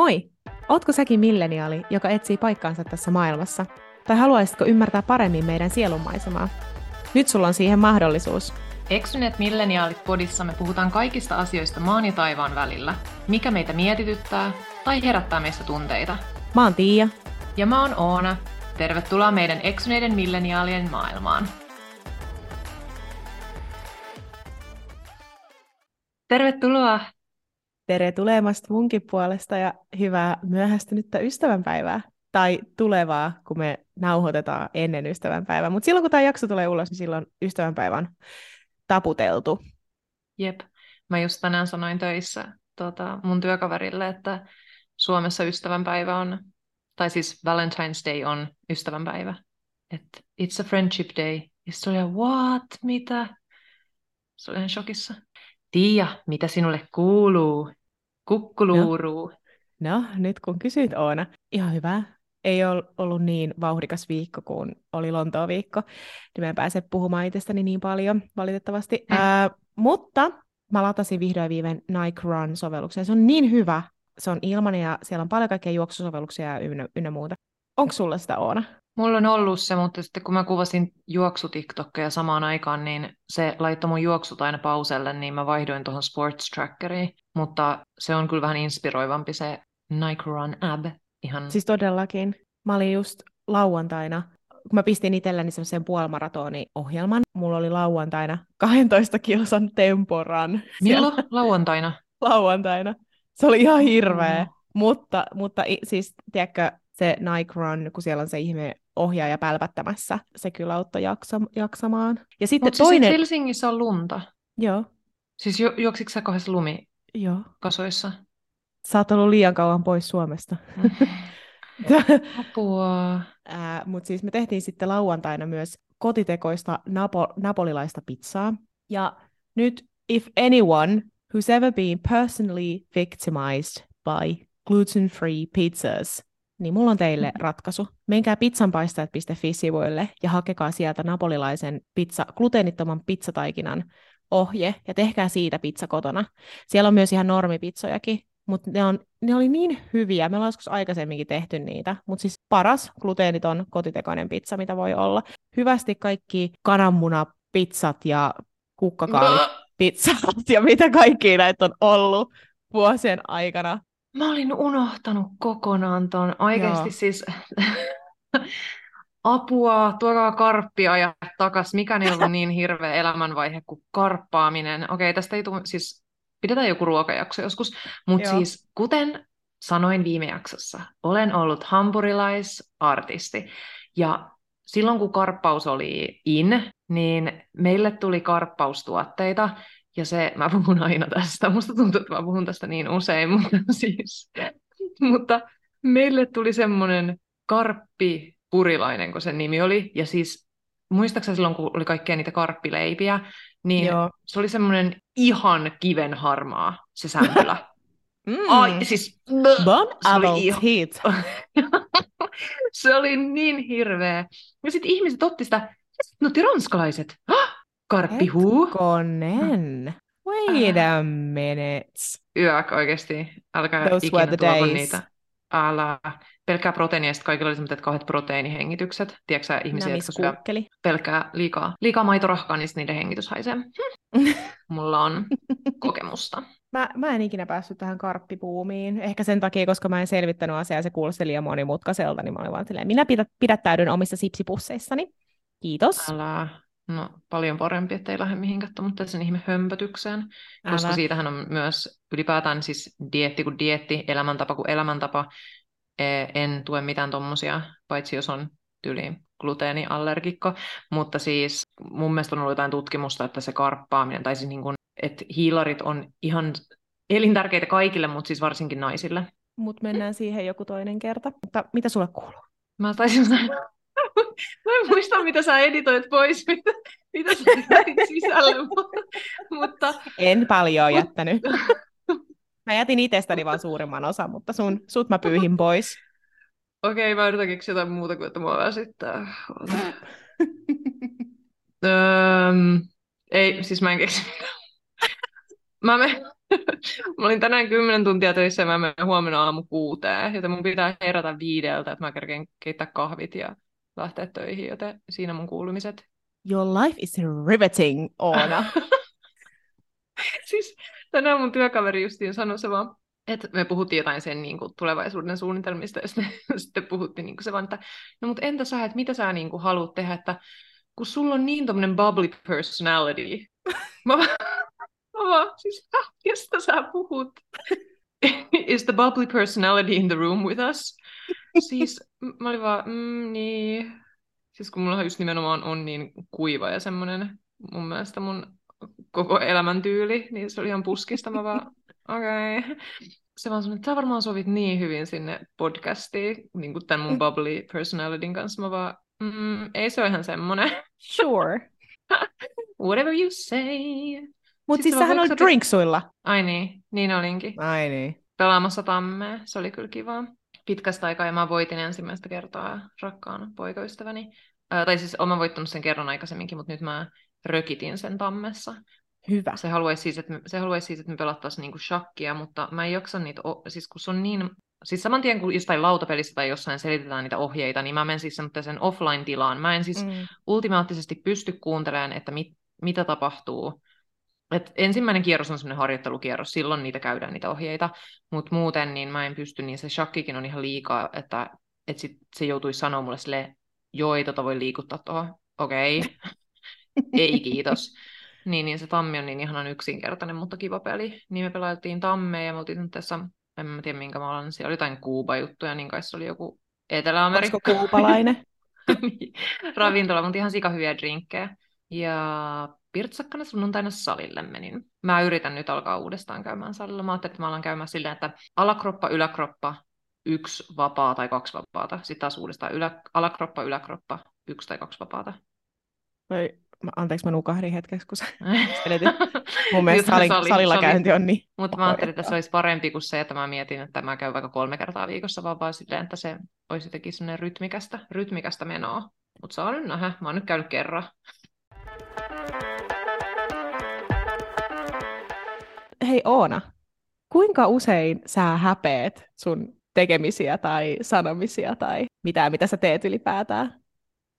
Moi! Ootko säkin milleniaali, joka etsii paikkaansa tässä maailmassa? Tai haluaisitko ymmärtää paremmin meidän sielunmaisemaa? Nyt sulla on siihen mahdollisuus. Eksyneet milleniaalit podissa me puhutaan kaikista asioista maan ja taivaan välillä. Mikä meitä mietityttää tai herättää meistä tunteita. Mä oon Tiia. Ja mä oon Oona. Tervetuloa meidän eksyneiden milleniaalien maailmaan. Tervetuloa Tere tulemasta munkin puolesta ja hyvää myöhästynyttä ystävänpäivää. Tai tulevaa, kun me nauhoitetaan ennen ystävänpäivää. Mutta silloin kun tämä jakso tulee ulos, niin silloin ystävänpäivän taputeltu. Jep. Mä just tänään sanoin töissä tota, mun työkaverille, että Suomessa ystävänpäivä on, tai siis Valentine's Day on ystävänpäivä. Että it's a friendship day. Ja se oli, what, mitä? Se oli ihan shokissa. Tiia, mitä sinulle kuuluu? Kukkuluuruu. No. no, nyt kun kysyt Oona, ihan hyvä. Ei ole ollut niin vauhdikas viikko kuin oli Lontoon viikko, niin mä en pääse puhumaan itsestäni niin paljon, valitettavasti. Mm. Äh, mutta mä latasin vihdoin viimein Nike Run-sovelluksen. Se on niin hyvä. Se on ilmanen ja siellä on paljon kaikkea juoksusovelluksia ja ynnä, ynnä muuta. Onko sulla sitä Oona? Mulla on ollut se, mutta sitten kun mä kuvasin juoksutiktokkea samaan aikaan, niin se laittoi mun juoksut aina pauselle, niin mä vaihdoin tuohon Sports Trackeriin. Mutta se on kyllä vähän inspiroivampi se Nike Run Ab. Ihan... Siis todellakin. Mä olin just lauantaina, kun mä pistin itselleni semmoisen puolimaratoni-ohjelman, mulla oli lauantaina 12 kilsan temporan. Milloin lauantaina? lauantaina. Se oli ihan hirveä. Mm. Mutta, mutta siis, tiedätkö, se Nike Run, kun siellä on se ihme ohjaaja pälpättämässä, se kyllä auttoi jaksa, jaksamaan. Ja sitten Mut siis toinen... Siis Helsingissä on lunta? Joo. Siis ju- juoksitko sä kahdessa lumi Joo. kasoissa? Sä oot ollut liian kauan pois Suomesta. Mm. Apua. Äh, Mutta siis me tehtiin sitten lauantaina myös kotitekoista napo- napolilaista pizzaa. Ja nyt, if anyone who's ever been personally victimized by gluten-free pizzas, niin mulla on teille ratkaisu. Menkää pizzanpaistajat.fi-sivuille ja hakekaa sieltä napolilaisen pizza, gluteenittoman pizzataikinan ohje ja tehkää siitä pizza kotona. Siellä on myös ihan normipizzojakin, mutta ne, on, ne oli niin hyviä. Me ollaan joskus aikaisemminkin tehty niitä, mutta siis paras gluteeniton kotitekoinen pizza, mitä voi olla. Hyvästi kaikki kananmunapizzat ja kukkakaalipizzat ja mitä kaikki näitä on ollut vuosien aikana. Mä olin unohtanut kokonaan ton. Oikeasti Joo. siis apua, tuokaa karppia ja takas. Mikä ei ollut niin hirveä elämänvaihe kuin karppaaminen. Okei, tästä ei tule, siis pidetään joku ruokajakso joskus. Mutta siis kuten sanoin viime jaksossa, olen ollut hampurilaisartisti. Ja silloin kun karppaus oli in, niin meille tuli karppaustuotteita, ja se, mä puhun aina tästä, musta tuntuu, että mä puhun tästä niin usein, mutta siis, mutta meille tuli semmoinen karppi purilainen, kun sen nimi oli, ja siis muistaakseni silloin, kun oli kaikkea niitä karppileipiä, niin Joo. se oli semmoinen ihan kiven harmaa, se sämpylä. mm. Ai, siis... Bon se oli ihan... se oli niin hirveä. Ja sitten ihmiset otti sitä, no otti ranskalaiset. Karppihuu. Hetkonen. Wait a minute. Yök oikeasti. Älkää Those ikinä were the days. niitä. Älä. Pelkkää proteiinia, sitten kaikilla oli sellaiset kauheat proteiinihengitykset. Tiedätkö ihmisiä, jotka syö pelkkää liikaa, liikaa maitorahkaa, niin niiden hengitys haisee. Mulla on kokemusta. Mä, mä en ikinä päässyt tähän karppipuumiin. Ehkä sen takia, koska mä en selvittänyt asiaa ja se kuulosti liian monimutkaiselta, niin mä olin vaan silleen, minä pidättäydyn omissa sipsipusseissani. Kiitos. Älä. No paljon parempi, ettei lähde mihinkään mutta sen ihme hömpötykseen, Älä. koska siitähän on myös ylipäätään siis dietti kuin dietti, elämäntapa kuin elämäntapa. E, en tue mitään tommosia, paitsi jos on tyyliin gluteeniallergikko, mutta siis mun mielestä on ollut jotain tutkimusta, että se karppaaminen, tai siis niin kuin, että hiilarit on ihan elintärkeitä kaikille, mutta siis varsinkin naisille. Mutta mennään siihen joku toinen kerta. Mutta mitä sulle kuuluu? Mä taisin sanoa, Mä en muista, mitä sä editoit pois, mitä, mitä sä jätit sisälle, mutta... En paljon jättänyt. Mä jätin itsestäni vaan suurimman osan, mutta sun, sut mä pyyhin pois. Okei, okay, mä yritän keksiä jotain muuta kuin, että mua väsyttää. Öm, ei, siis mä en keksi Mä, mä olin tänään kymmenen tuntia töissä ja mä menen huomenna aamu kuuteen, joten mun pitää herätä viideltä, että mä kerkeen keittää kahvit ja lähteä töihin, joten siinä mun kuulumiset. Your life is riveting, Oona. siis tänään mun työkaveri justiin sanoi se vaan, että me puhuttiin jotain sen niin kuin, tulevaisuuden suunnitelmista, ja sitten, sitten puhuttiin niin kuin se vaan, että no mutta entä sä, että mitä sä niin kuin, haluat tehdä, että kun sulla on niin tommonen bubbly personality. Mä, mä vaan, siis kestä sä puhut? Is the bubbly personality in the room with us? Siis mä olin vaan, mm, niin. Siis kun mulla just nimenomaan on niin kuiva ja semmoinen mun mielestä mun koko elämäntyyli, niin se oli ihan puskista. Mä vaan, okei. Okay. Se vaan sanoi, että sä varmaan sovit niin hyvin sinne podcastiin, niin kuin tämän mun mm. bubbly personalityn kanssa. Mä vaan, mm, ei se ole ihan semmoinen. Sure. Whatever you say. Mutta siis sähän oli drinksuilla. Ai niin, niin olinkin. Ai niin. Pelaamassa tammea, se oli kyllä kivaa. Pitkästä aikaa ja mä voitin ensimmäistä kertaa rakkaan poikaystäväni. Äh, tai siis olen voittanut sen kerran aikaisemminkin, mutta nyt mä rökitin sen tammessa. Hyvä. Se haluaisi siis, että me, se haluaisi siis, että me pelattaisiin niinku shakkia, mutta mä en jaksa niitä, siis kun se on niin, siis saman tien kun jostain lautapelissä tai jossain selitetään niitä ohjeita, niin mä menen siis sen offline-tilaan. Mä en siis mm. ultimaattisesti pysty kuuntelemaan, että mit, mitä tapahtuu. Et ensimmäinen kierros on semmoinen harjoittelukierros, silloin niitä käydään niitä ohjeita, mutta muuten niin mä en pysty, niin se shakkikin on ihan liikaa, että, että sit se joutuisi sanoa mulle sille, joo, ei tota voi liikuttaa tuohon, okei, okay. ei kiitos. Niin, niin se Tammi on niin ihanan yksinkertainen, mutta kiva peli. Niin me pelailtiin Tammea ja me oltiin tässä, en mä tiedä minkä mä olen, siellä oli jotain Kuuba-juttuja, niin kai se oli joku Etelä-Amerikka. Olisiko kuupalainen? Niin. Ravintola, mutta ihan sika hyviä drinkkejä. Ja pirtsakkana sunnuntaina salille menin. Mä yritän nyt alkaa uudestaan käymään salilla. Mä ajattelin, että mä alan käymään silleen, että alakroppa, yläkroppa, yksi vapaa tai kaksi vapaata. Sitten taas uudestaan ylä, alakroppa, yläkroppa, yksi tai kaksi vapaata. Mä, anteeksi, mä nukahdin hetkeksi, kun sä selitit. Mun mielestä salin, sali, salilla sali. käynti on niin. Mutta mä ajattelin, että se olisi parempi kuin se, että mä mietin, että mä käyn vaikka kolme kertaa viikossa, vaan vaan silleen, että se olisi jotenkin sellainen rytmikästä, rytmikästä menoa. Mutta saa nyt nähdä, mä oon nyt käynyt kerran. Hei Oona, kuinka usein sä häpeet sun tekemisiä tai sanomisia tai mitä, mitä sä teet ylipäätään?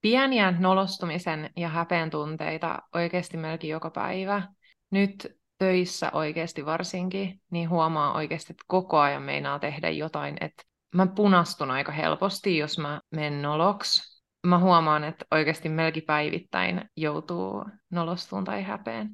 pieniä nolostumisen ja häpeän tunteita oikeasti melkein joka päivä. Nyt töissä oikeasti varsinkin, niin huomaa oikeasti, että koko ajan meinaa tehdä jotain, että mä punastun aika helposti, jos mä menen noloksi. Mä huomaan, että oikeasti melkein päivittäin joutuu nolostuun tai häpeen.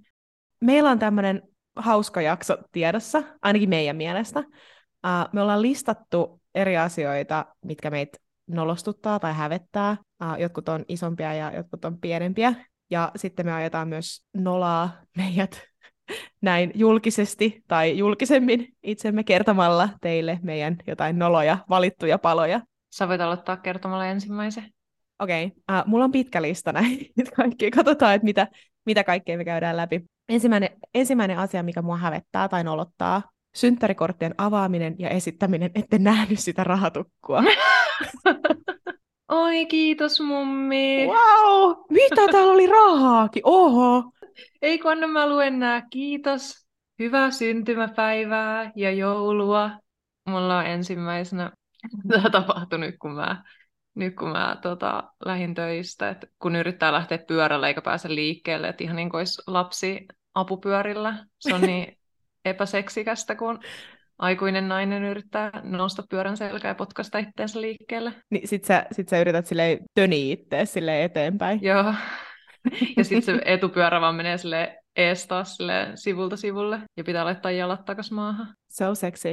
Meillä on tämmöinen hauska jakso tiedossa, ainakin meidän mielestä. Uh, me ollaan listattu eri asioita, mitkä meitä nolostuttaa tai hävettää. Uh, jotkut on isompia ja jotkut on pienempiä. Ja sitten me ajetaan myös nolaa meidät näin julkisesti tai julkisemmin itsemme kertomalla teille meidän jotain noloja, valittuja paloja. Sä voit aloittaa kertomalla ensimmäisen. Okei, okay. uh, mulla on pitkä lista näin kaikki. Katsotaan, että mitä, mitä kaikkea me käydään läpi. Ensimmäinen, ensimmäinen asia, mikä mua hävettää tai nolottaa, synttärikorttien avaaminen ja esittäminen, etten nähnyt sitä rahatukkua. Oi, kiitos mummi. Wow, mitä täällä oli rahaakin, oho. Ei kun anna mä luen nää. Kiitos. Hyvää syntymäpäivää ja joulua. Mulla on ensimmäisenä tämä tapahtui nyt, kun mä, nyt kun mä tota, lähdin töistä, että kun yrittää lähteä pyörällä eikä pääse liikkeelle, että ihan niin kuin olisi lapsi apupyörillä. Se on niin epäseksikästä, kun aikuinen nainen yrittää nousta pyörän selkää ja potkasta itteensä liikkeelle. Niin sit sä, sit sä yrität silleen töniä ittees silleen eteenpäin. Joo. Ja sitten se etupyörä vaan menee sille ees taas sivulta sivulle ja pitää laittaa jalat takas maahan. So sexy.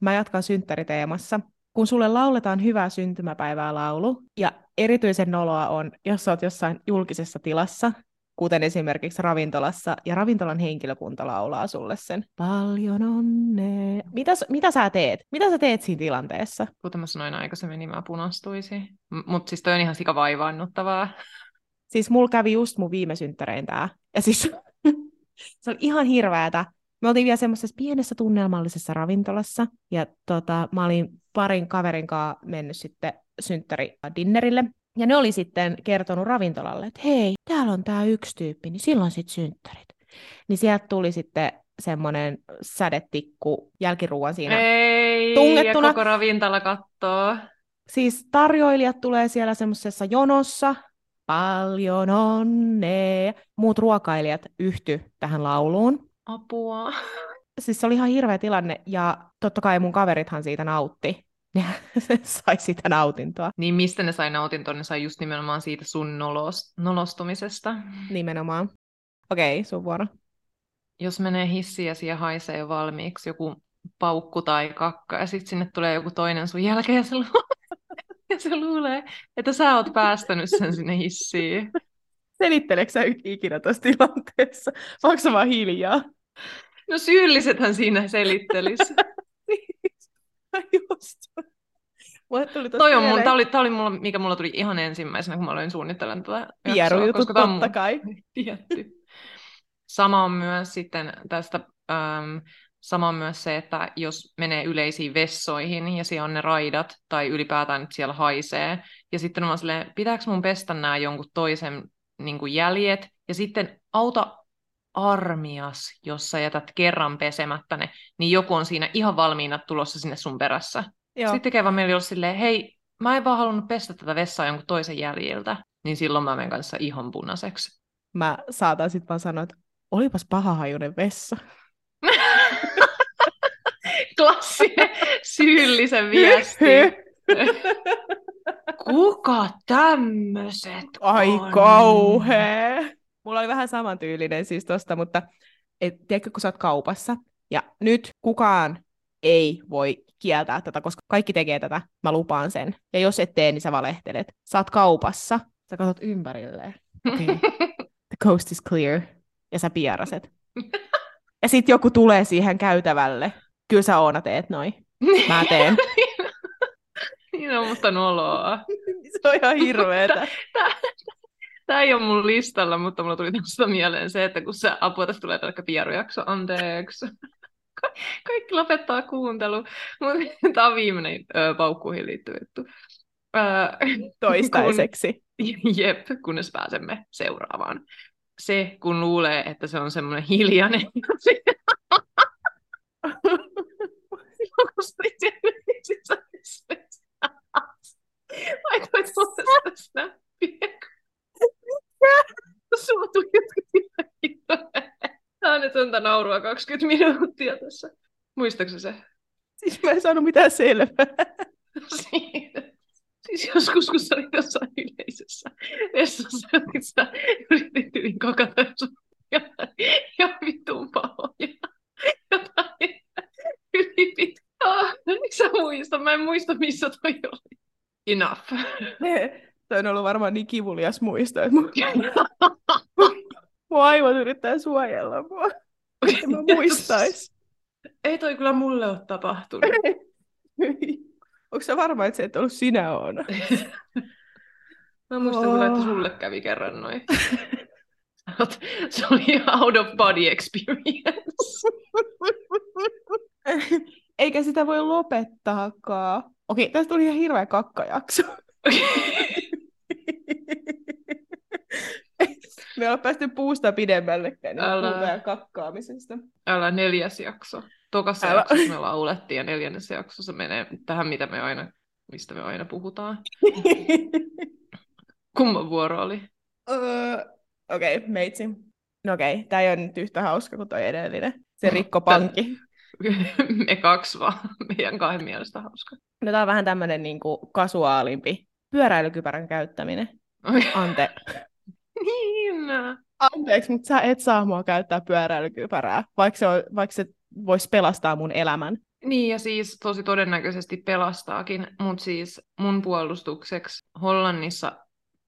Mä jatkan synttäriteemassa. Kun sulle lauletaan hyvää syntymäpäivää laulu, ja erityisen noloa on, jos sä oot jossain julkisessa tilassa, kuten esimerkiksi ravintolassa, ja ravintolan henkilökunta laulaa sulle sen. Paljon onnea. Mitä, mitä sä teet? Mitä sä teet siinä tilanteessa? Kuten mä sanoin aikaisemmin, niin mä punastuisin. Mutta siis toi on ihan sika vaivaannuttavaa. Siis mulla kävi just mun viime synttärein tää. Ja siis se oli ihan hirveätä. Me oltiin vielä semmoisessa pienessä tunnelmallisessa ravintolassa, ja tota, mä olin parin kaverin kanssa mennyt sitten synttäri-dinnerille, ja ne oli sitten kertonut ravintolalle, että hei, täällä on tämä yksi tyyppi, niin silloin sitten synttärit. Niin sieltä tuli sitten semmoinen sädetikku jälkiruuan siinä Ei, tungettuna. ja koko ravintola kattoo. Siis tarjoilijat tulee siellä semmoisessa jonossa, paljon onnea. Muut ruokailijat yhty tähän lauluun. Apua. Siis se oli ihan hirveä tilanne, ja totta kai mun kaverithan siitä nautti. Ne sai sitä nautintoa. Niin mistä ne sai nautintoa? Ne sai just nimenomaan siitä sun nolos, nolostumisesta. Nimenomaan. Okei, okay, sun vuoro. Jos menee hissiin ja siihen haisee jo valmiiksi joku paukku tai kakka, ja sitten sinne tulee joku toinen sun jälkeen, ja se, lu- ja se luulee, että sä oot päästänyt sen sinne hissiin. Selitteleekö sä ikinä tässä tilanteessa? Onko sä vaan hiljaa? No syyllisethän siinä selittelisi. Just. Mulle tuli Toi on mun, tää oli, tää oli mulla, mikä mulla tuli ihan ensimmäisenä, kun mä aloin suunnittelemaan tätä jaksoa, koska totta mun kai. tietty. Sama on myös sitten tästä, äm, sama on myös se, että jos menee yleisiin vessoihin ja siellä on ne raidat tai ylipäätään nyt siellä haisee, ja sitten on silleen, pitääkö mun pestä nämä jonkun toisen niin jäljet, ja sitten auta armias, jos sä jätät kerran pesemättä ne, niin joku on siinä ihan valmiina tulossa sinne sun perässä. Joo. Sitten tekee vaan mieli olla silleen, hei, mä en vaan halunnut pestä tätä vessaa jonkun toisen jäljiltä, niin silloin mä menen kanssa ihan punaiseksi. Mä saatan sitten vaan sanoa, että olipas pahahajuinen vessa. Klassinen syyllisen viesti. Kuka tämmöiset Ai on? kauhea. Mulla oli vähän samantyylinen siis tosta, mutta et, tiedätkö, kun sä oot kaupassa, ja nyt kukaan ei voi kieltää tätä, koska kaikki tekee tätä, mä lupaan sen. Ja jos et tee, niin sä valehtelet. Sä oot kaupassa, sä katsot ympärilleen. Okay. the coast is clear. Ja sä pieraset. Ja sit joku tulee siihen käytävälle. Kyllä sä Oona teet noin. Mä teen. niin on musta noloa. Se on ihan hirveetä. Tämä ei ole mun listalla, mutta mulla tuli tästä mieleen se, että kun se apua tästä tulee pelkkä pierujakso, anteeksi. Ka- Kaikki lopettaa kuuntelu. Mutta tämä on viimeinen ö, paukkuihin liittyvä juttu. Ö, Toistaiseksi. Kun, jep, kunnes pääsemme seuraavaan. Se, kun luulee, että se on semmoinen hiljainen. Laitoit mulle sitä snappia. Sulla tuli jotenkin äänetöntä naurua 20 minuuttia tässä. Muistaaksä se? Siis mä en saanut mitään selvää. Siitä. Siis joskus, kun sä olit jossain yleisössä vessassa, niin sä yritit hyvin kakata sun ja vitun pahoja. Jotain ylipit. Ah, niin sä muista? Mä en muista, missä toi oli. Enough. Toi on ollut varmaan niin kivulias muisto, että mun, mun aivot yrittää suojella mua. että mä muistais. Ei toi kyllä mulle ole tapahtunut. Onko sä varma, että se et ollut sinä on? Mä muistan kyllä, että sulle kävi kerran noin. Se oli out of body experience. Eikä sitä voi lopettaakaan. Okei, tästä tuli ihan hirveä kakkajakso. Me ollaan päästy puusta pidemmällekään niin Älä. puhutaan kakkaamisesta. Älä neljäs jakso. Tokassa Älä. jaksossa me laulettiin ja neljännessä jaksossa menee tähän, mitä me aina, mistä me aina puhutaan. Kumman vuoro oli? Öö, Okei, okay, meitsi. No okei, okay, tää ei ole nyt yhtä hauska kuin toi edellinen. Se rikko pankki. me kaksi vaan. Meidän kahden mielestä hauska. No tää on vähän tämmönen niinku kasuaalimpi pyöräilykypärän käyttäminen. Ante, niin. anteeksi, mutta sä et saa mua käyttää pyöräilykypärää, vaikka se, on, vaikka se voisi pelastaa mun elämän. Niin, ja siis tosi todennäköisesti pelastaakin, mutta siis mun puolustukseksi Hollannissa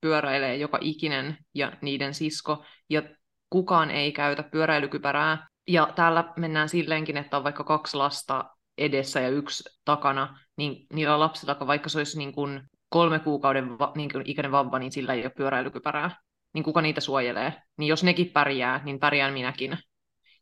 pyöräilee joka ikinen ja niiden sisko, ja kukaan ei käytä pyöräilykypärää. Ja täällä mennään silleenkin, että on vaikka kaksi lasta edessä ja yksi takana, niin niillä lapsilla, vaikka se olisi niin kuin kolme kuukauden va- niin kuin ikäinen vauva, niin sillä ei ole pyöräilykypärää. Niin kuka niitä suojelee? Niin jos nekin pärjää, niin pärjään minäkin.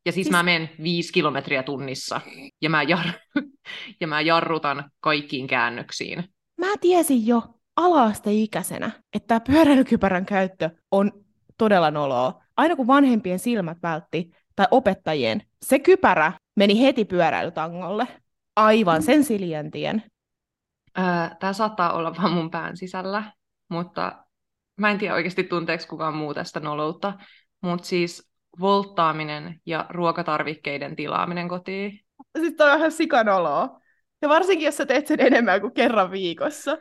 Ja siis, Siis- mä menen viisi kilometriä tunnissa, ja mä, jar- ja mä jarrutan kaikkiin käännöksiin. Mä tiesin jo ala-asteikäisenä, että tämä pyöräilykypärän käyttö on todella noloa. Aina kun vanhempien silmät vältti tai opettajien, se kypärä meni heti pyöräilytangolle. Aivan sen siljentien. Tämä saattaa olla vaan mun pään sisällä, mutta mä en tiedä oikeasti tunteeko kukaan muu tästä noloutta, mutta siis volttaaminen ja ruokatarvikkeiden tilaaminen kotiin. Sitten on vähän sikanoloa. Ja varsinkin, jos sä teet sen enemmän kuin kerran viikossa.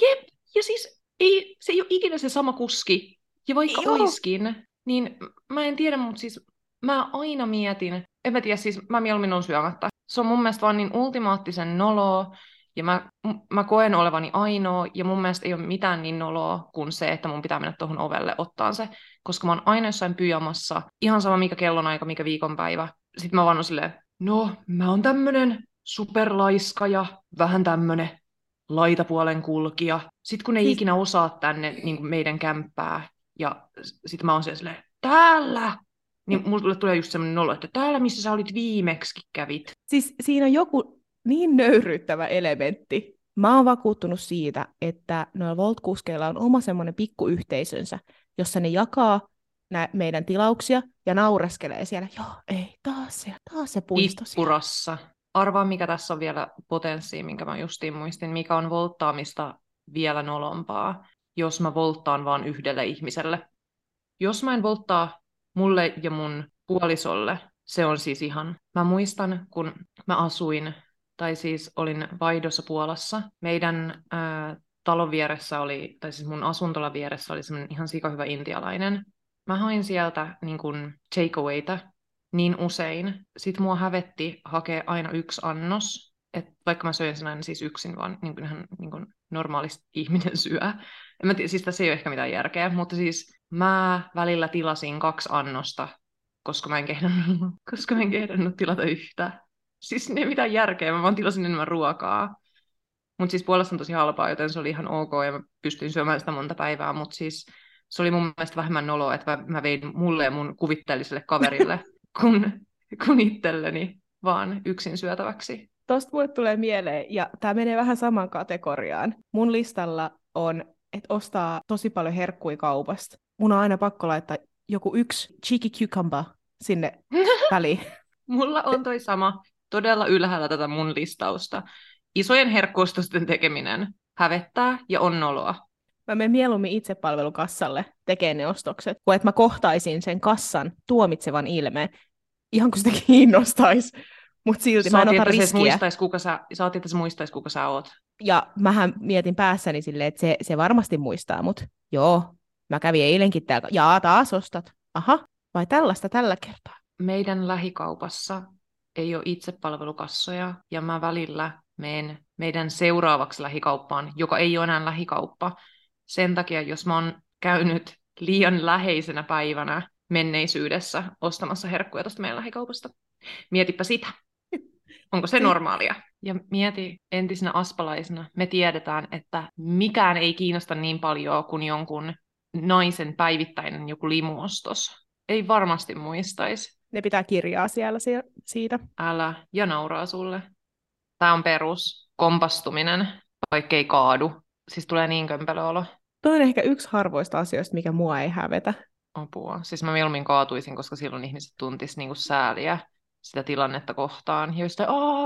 Jep, ja siis ei, se ei ole ikinä se sama kuski. Ja vaikka Joo. oiskin, niin mä en tiedä, mutta siis mä aina mietin, en mä tiedä, siis mä mieluummin on syömättä. Se on mun mielestä vaan niin ultimaattisen noloa, ja mä, mä koen olevani ainoa, ja mun mielestä ei ole mitään niin noloa kuin se, että mun pitää mennä tuohon ovelle ottaan se, koska mä oon aina jossain pyjamassa, ihan sama mikä kellonaika, mikä viikonpäivä. Sitten mä vaan silleen, no, mä oon tämmönen superlaiska ja vähän tämmönen laitapuolen kulkija. Sitten kun ei siis... ikinä osaa tänne niin kuin meidän kämppää, ja sitten mä oon silleen, täällä! Niin mulle tulee just semmoinen olo, että täällä missä sä olit viimeksi kävit. Siis siinä on joku niin nöyryyttävä elementti. Mä oon vakuuttunut siitä, että noilla Volt-kuskeilla on oma semmoinen pikkuyhteisönsä, jossa ne jakaa nä- meidän tilauksia ja naureskelee siellä, joo, ei, taas se, taas se puisto Ikkurassa. Arvaa, mikä tässä on vielä potenssi, minkä mä justiin muistin, mikä on volttaamista vielä nolompaa, jos mä volttaan vaan yhdelle ihmiselle. Jos mä en volttaa mulle ja mun puolisolle, se on siis ihan... Mä muistan, kun mä asuin, tai siis olin vaihdossa Puolassa. Meidän ää, talon vieressä oli, tai siis mun asuntola vieressä oli semmoinen ihan sikahyvä intialainen. Mä hain sieltä niin kuin takeawayta niin usein. Sitten mua hävetti hakea aina yksi annos, et vaikka mä söin sen aina siis yksin, vaan niin kuin ihan niin kuin normaalisti ihminen syö. En mä tiedä, siis tässä ei ole ehkä mitään järkeä, mutta siis mä välillä tilasin kaksi annosta, koska mä en kehdannut, koska mä en kehdannut tilata yhtä. Siis ei mitään järkeä, mä vaan tilasin enemmän ruokaa. Mutta siis puolesta on tosi halpaa, joten se oli ihan ok ja mä pystyin syömään sitä monta päivää, mutta siis se oli mun mielestä vähemmän noloa, että mä vein mulle ja mun kuvitteelliselle kaverille kun, kun itselleni vaan yksin syötäväksi. Tuosta mulle tulee mieleen, ja tämä menee vähän saman kategoriaan. Mun listalla on, että ostaa tosi paljon herkkui kaupasta. Mun on aina pakko laittaa joku yksi cheeky cucumber sinne väliin. Mulla on toi sama, todella ylhäällä tätä mun listausta. Isojen herkkuostosten tekeminen hävettää ja on noloa. Mä menen mieluummin itsepalvelukassalle tekemään ne ostokset, kuin että mä kohtaisin sen kassan tuomitsevan ilmeen, ihan kuin sitä kiinnostaisi. Mutta silti mä en ota riskiä. Muistais, kuka sä, saati, että se muistaisi, kuka sä oot. Ja mähän mietin päässäni silleen, että se, se varmasti muistaa, mutta joo, mä kävin eilenkin täällä. Jaa, taas ostat. Aha, vai tällaista tällä kertaa? Meidän lähikaupassa ei ole itsepalvelukassoja, ja mä välillä menen meidän seuraavaksi lähikauppaan, joka ei ole enää lähikauppa. Sen takia, jos mä oon käynyt liian läheisenä päivänä menneisyydessä ostamassa herkkuja tuosta meidän lähikaupasta. Mietipä sitä. Onko se normaalia? Ja mieti entisenä aspalaisena, me tiedetään, että mikään ei kiinnosta niin paljon kuin jonkun naisen päivittäinen joku limuostos. Ei varmasti muistaisi. Ne pitää kirjaa siellä siitä. Älä, ja nauraa sulle. Tämä on perus. Kompastuminen, vaikkei kaadu. Siis tulee niin kömpelö olo. Tuo on ehkä yksi harvoista asioista, mikä mua ei hävetä. Apua. Siis mä mieluummin kaatuisin, koska silloin ihmiset tuntis niinku sääliä sitä tilannetta kohtaan. Ja just,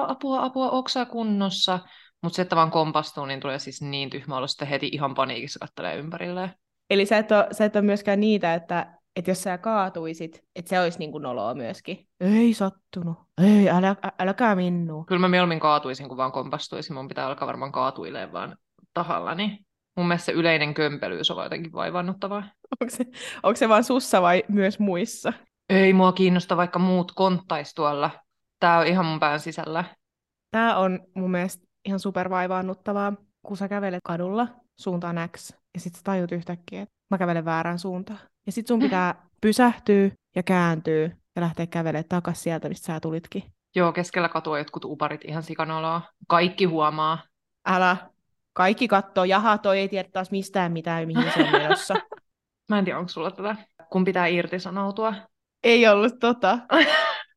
apua, apua, oksa kunnossa? Mutta se, että vaan kompastuu, niin tulee siis niin tyhmä olo, sitten heti ihan paniikissa kattelee ympärilleen. Eli sä et, ole, sä et ole myöskään niitä, että, että jos sä kaatuisit, että se olisi niin kuin noloa myöskin. Ei sattunut. Ei, älä, äläkää minua. Kyllä mä mieluummin kaatuisin, kun vaan kompastuisin. Mun pitää alkaa varmaan kaatuileen vaan tahallani. Mun mielestä se yleinen kömpelyys on jotenkin vaivannuttavaa. Onko se, onko se vaan sussa vai myös muissa? Ei mua kiinnosta, vaikka muut konttais tuolla. Tää on ihan mun pään sisällä. Tää on mun mielestä ihan supervaivaannuttavaa, kun sä kävelet kadulla suuntaan X, ja sit sä tajut yhtäkkiä, että mä kävelen väärään suuntaan. Ja sit sun pitää pysähtyä ja kääntyä ja lähteä kävelemään takas sieltä, mistä sä tulitkin. Joo, keskellä katua jotkut uparit ihan sikanoloa. Kaikki huomaa. Älä. Kaikki katsoo, jaha, toi ei tiedä taas mistään mitään, mihin se on menossa. Mä en tiedä, onko sulla tätä, kun pitää irtisanoutua. Ei ollut tota.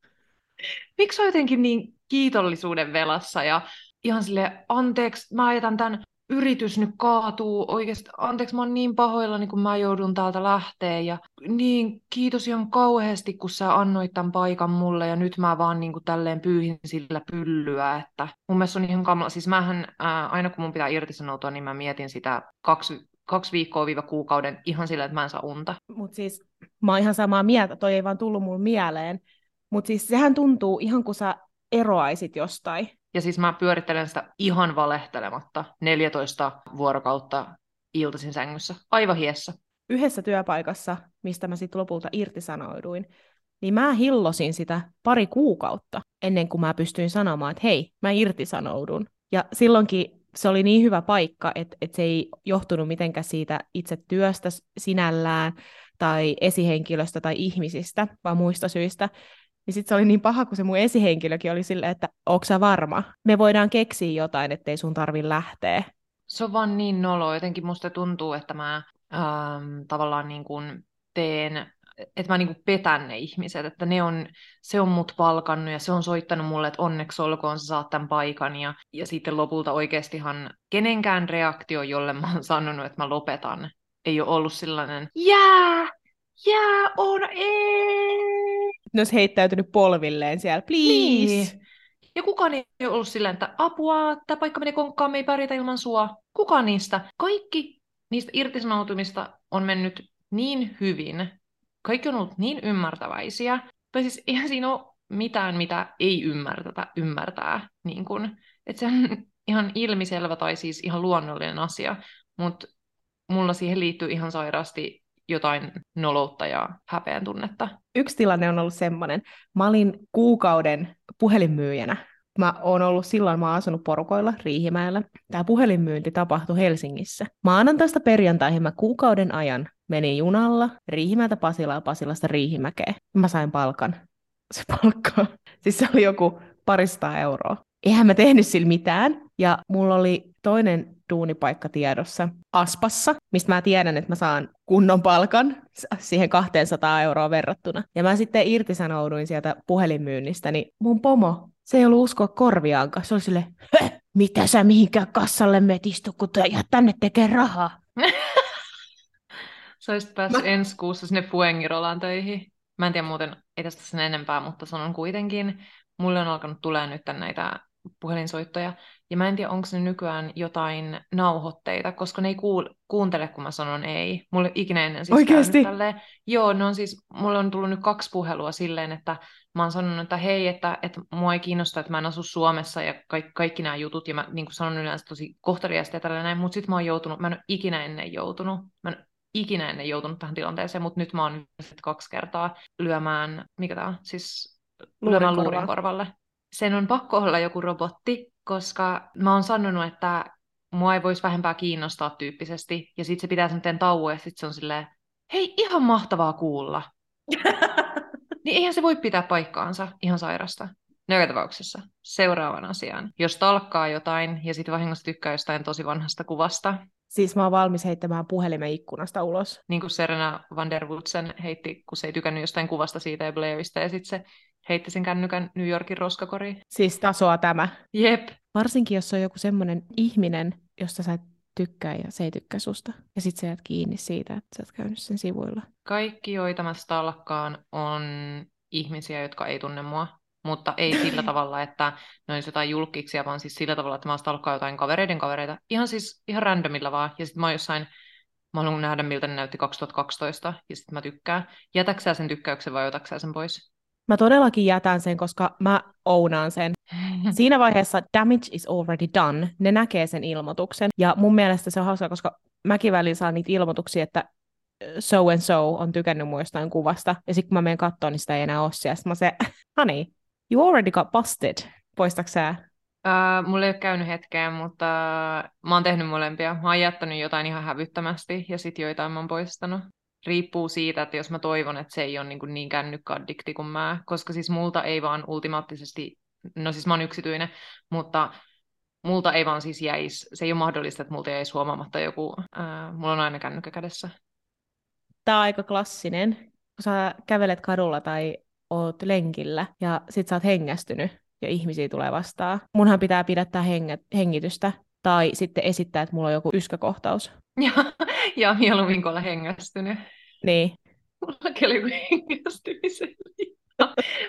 Miksi on jotenkin niin kiitollisuuden velassa ja ihan sille anteeksi, mä jätän tämän yritys nyt kaatuu oikeasti. Anteeksi, mä oon niin pahoillani, kun mä joudun täältä lähteä. Ja niin, kiitos ihan kauheasti, kun sä annoit tämän paikan mulle. Ja nyt mä vaan niin kuin tälleen pyyhin sillä pyllyä. Että mun mielestä on ihan kamala. Siis mähän, ää, aina kun mun pitää irtisanoutua, niin mä mietin sitä kaksi, kaksi viikkoa viiva kuukauden ihan sillä, että mä en saa unta. Mutta siis mä oon ihan samaa mieltä, toi ei vaan tullut mun mieleen. Mutta siis sehän tuntuu ihan kuin sä eroaisit jostain. Ja siis mä pyörittelen sitä ihan valehtelematta 14 vuorokautta iltaisin sängyssä, aivan hiessä. Yhdessä työpaikassa, mistä mä sitten lopulta irtisanouduin, niin mä hillosin sitä pari kuukautta ennen kuin mä pystyin sanomaan, että hei, mä irtisanoudun. Ja silloinkin se oli niin hyvä paikka, että, että se ei johtunut mitenkään siitä itse työstä sinällään tai esihenkilöstä tai ihmisistä, vaan muista syistä. Niin sitten se oli niin paha, kun se mun esihenkilökin oli silleen, että onko sä varma? Me voidaan keksiä jotain, ettei sun tarvi lähteä. Se on vaan niin nolo. Jotenkin musta tuntuu, että mä ähm, tavallaan niin kuin teen että mä niinku petän ne ihmiset, että ne on, se on mut palkannut ja se on soittanut mulle, että onneksi olkoon sä saat tämän paikan ja, ja sitten lopulta oikeastihan kenenkään reaktio, jolle mä oon sanonut, että mä lopetan, ei ole ollut sellainen, jää, jää, on, ei. Ne olisi heittäytynyt polvilleen siellä, please. Niin. Ja kukaan ei ole ollut silleen, että apua, tämä paikka menee konkkaan, me ei pärjätä ilman sua. Kukaan niistä. Kaikki niistä irtisanoutumista on mennyt niin hyvin. Kaikki on ollut niin ymmärtäväisiä. Tai siis eihän siinä ole mitään, mitä ei ymmärtätä, ymmärtää. Niin kun, että se on ihan ilmiselvä tai siis ihan luonnollinen asia. Mutta mulla siihen liittyy ihan sairaasti jotain noloutta ja häpeän tunnetta. Yksi tilanne on ollut semmoinen. Mä olin kuukauden puhelinmyyjänä. Mä oon ollut silloin, mä oon asunut porukoilla Riihimäellä. Tämä puhelinmyynti tapahtui Helsingissä. Maanantaista perjantaihin mä kuukauden ajan menin junalla Riihimäeltä Pasilaan Pasilasta Riihimäkeen. Mä sain palkan. Se palkka. Siis se oli joku parista euroa. Eihän mä tehnyt sillä mitään. Ja mulla oli toinen duunipaikka tiedossa Aspassa, mistä mä tiedän, että mä saan kunnon palkan siihen 200 euroa verrattuna. Ja mä sitten irtisanouduin sieltä puhelinmyynnistä, niin mun pomo, se ei ollut uskoa korviaankaan. Se oli sille, mitä sä mihinkään kassalle metistu, kun ja tänne tekee rahaa. Sä olisit päässyt mä... ensi kuussa sinne Fuengirolaan töihin. Mä en tiedä muuten, ei tästä sen enempää, mutta sanon kuitenkin, mulle on alkanut tulee nyt näitä puhelinsoittoja. Ja mä en tiedä, onko ne nykyään jotain nauhoitteita, koska ne ei kuul- kuuntele, kun mä sanon ei. Mulle ikinä ennen siis Oikeasti? Tälleen. Joo, ne on siis, mulle on tullut nyt kaksi puhelua silleen, että mä oon sanonut, että hei, että, että mua ei kiinnosta, että mä en asu Suomessa ja kaikki, kaikki nämä jutut, ja mä niin kuin sanon yleensä tosi kohteliaasti ja tällä näin, mutta sitten mä oon joutunut, mä en ole ikinä ennen joutunut, mä en ikinä ennen joutunut tähän tilanteeseen, mutta nyt mä oon kaksi kertaa lyömään, mikä tää on, siis lyömään luurin korvalle sen on pakko olla joku robotti, koska mä oon sanonut, että mua ei voisi vähempää kiinnostaa tyyppisesti, ja sitten se pitää semmoinen tauon, ja sitten se on silleen, hei, ihan mahtavaa kuulla. niin eihän se voi pitää paikkaansa, ihan sairasta. No joka tapauksessa, seuraavan asiaan. Jos talkkaa jotain, ja sitten vahingossa tykkää jostain tosi vanhasta kuvasta, Siis mä oon valmis heittämään puhelimen ikkunasta ulos. Niin kuin Serena van der Woodsen heitti, kun se ei tykännyt jostain kuvasta siitä ja Blairista, ja sitten se heitti sen kännykän New Yorkin roskakoriin. Siis tasoa tämä. Jep. Varsinkin, jos on joku semmoinen ihminen, josta sä et tykkää ja se ei tykkää susta. Ja sit sä jäät kiinni siitä, että sä oot käynyt sen sivuilla. Kaikki, joita mä stalkkaan, on ihmisiä, jotka ei tunne mua. Mutta ei sillä tavalla, että ne olisi jotain julkiksia, vaan siis sillä tavalla, että mä stalkkaan jotain kavereiden kavereita. Ihan siis ihan randomilla vaan. Ja sitten mä oon jossain Mä haluan nähdä, miltä ne näytti 2012, ja sitten mä tykkään. Jätäksä sen tykkäyksen vai otaksä sen pois? Mä todellakin jätän sen, koska mä ounaan sen. Siinä vaiheessa damage is already done. Ne näkee sen ilmoituksen. Ja mun mielestä se on hauska, koska mäkin välillä saan niitä ilmoituksia, että so and so on tykännyt mun jostain kuvasta. Ja sitten kun mä menen katsomaan, niin sitä ei enää ole siellä. Sitten mä se, honey, you already got busted. Poistatko sä? Uh, mulla ei ole käynyt hetkeen, mutta mä oon tehnyt molempia. Mä oon jättänyt jotain ihan hävyttömästi ja sitten joitain mä oon poistanut riippuu siitä, että jos mä toivon, että se ei ole niin, kuin niin kännykkäaddikti kuin mä, koska siis multa ei vaan ultimaattisesti, no siis mä oon yksityinen, mutta multa ei vaan siis jäisi, se ei ole mahdollista, että multa jäisi huomaamatta joku, äh, mulla on aina kännykkä kädessä. Tämä on aika klassinen, kun sä kävelet kadulla tai oot lenkillä ja sit sä oot hengästynyt ja ihmisiä tulee vastaan. Munhan pitää pidättää hengitystä tai sitten esittää, että mulla on joku yskäkohtaus. Ja, ja mieluummin kuin olla hengästynyt. Niin. Mullakin oli hengästymisen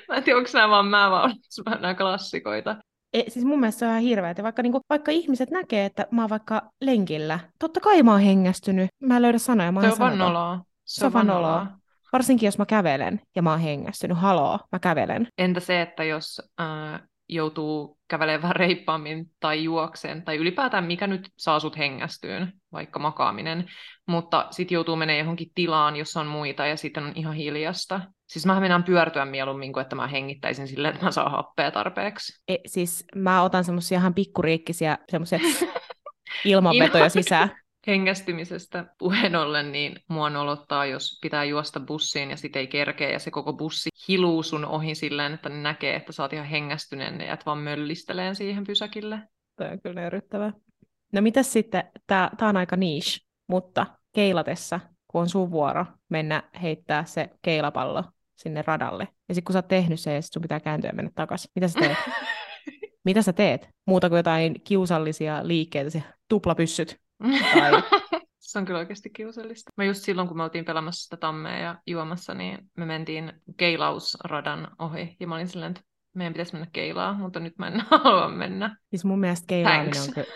Mä en tiedä, onko nämä vaan mä, vaan nämä klassikoita. E, siis mun mielestä se on ihan hirveä, vaikka, niin kuin, vaikka ihmiset näkee, että mä oon vaikka lenkillä, totta kai mä oon hengästynyt. Mä en löydä sanoja, mä Se on vaan noloa. Se, se on vaan noloa. Varsinkin jos mä kävelen ja mä oon hengästynyt. Haloo, mä kävelen. Entä se, että jos äh, joutuu kävelemään vähän reippaammin tai juokseen, tai ylipäätään mikä nyt saa sut hengästyyn, vaikka makaaminen, mutta sitten joutuu menemään johonkin tilaan, jossa on muita, ja sitten on ihan hiljasta. Siis mä mennään pyörtyä mieluummin kuin että mä hengittäisin silleen, että mä saan happea tarpeeksi. E, siis mä otan semmosia ihan pikkuriikkisiä semmoisia ilmanvetoja sisään hengästymisestä puheen ollen, niin mua nolottaa, jos pitää juosta bussiin ja sitten ei kerkeä ja se koko bussi hiluu sun ohi silleen, että ne näkee, että sä oot ihan hengästyneen ja et vaan möllisteleen siihen pysäkille. Tämä on kyllä nöyryttävää. No mitäs sitten, tää, tää on aika niche, mutta keilatessa, kun on sun vuoro mennä heittää se keilapallo sinne radalle, ja sitten kun sä oot tehnyt sen ja sit sun pitää kääntyä ja mennä takaisin, mitä sä teet? mitä sä teet? Muuta kuin jotain kiusallisia liikkeitä, tuplapyssyt tai... se on kyllä oikeasti kiusallista. Mä just silloin, kun me oltiin pelaamassa sitä tammea ja juomassa, niin me mentiin keilausradan ohi. Ja mä olin silleen, että meidän pitäisi mennä keilaa, mutta nyt mä en halua mennä. Siis mun mielestä keilaaminen Thanks. on kyllä...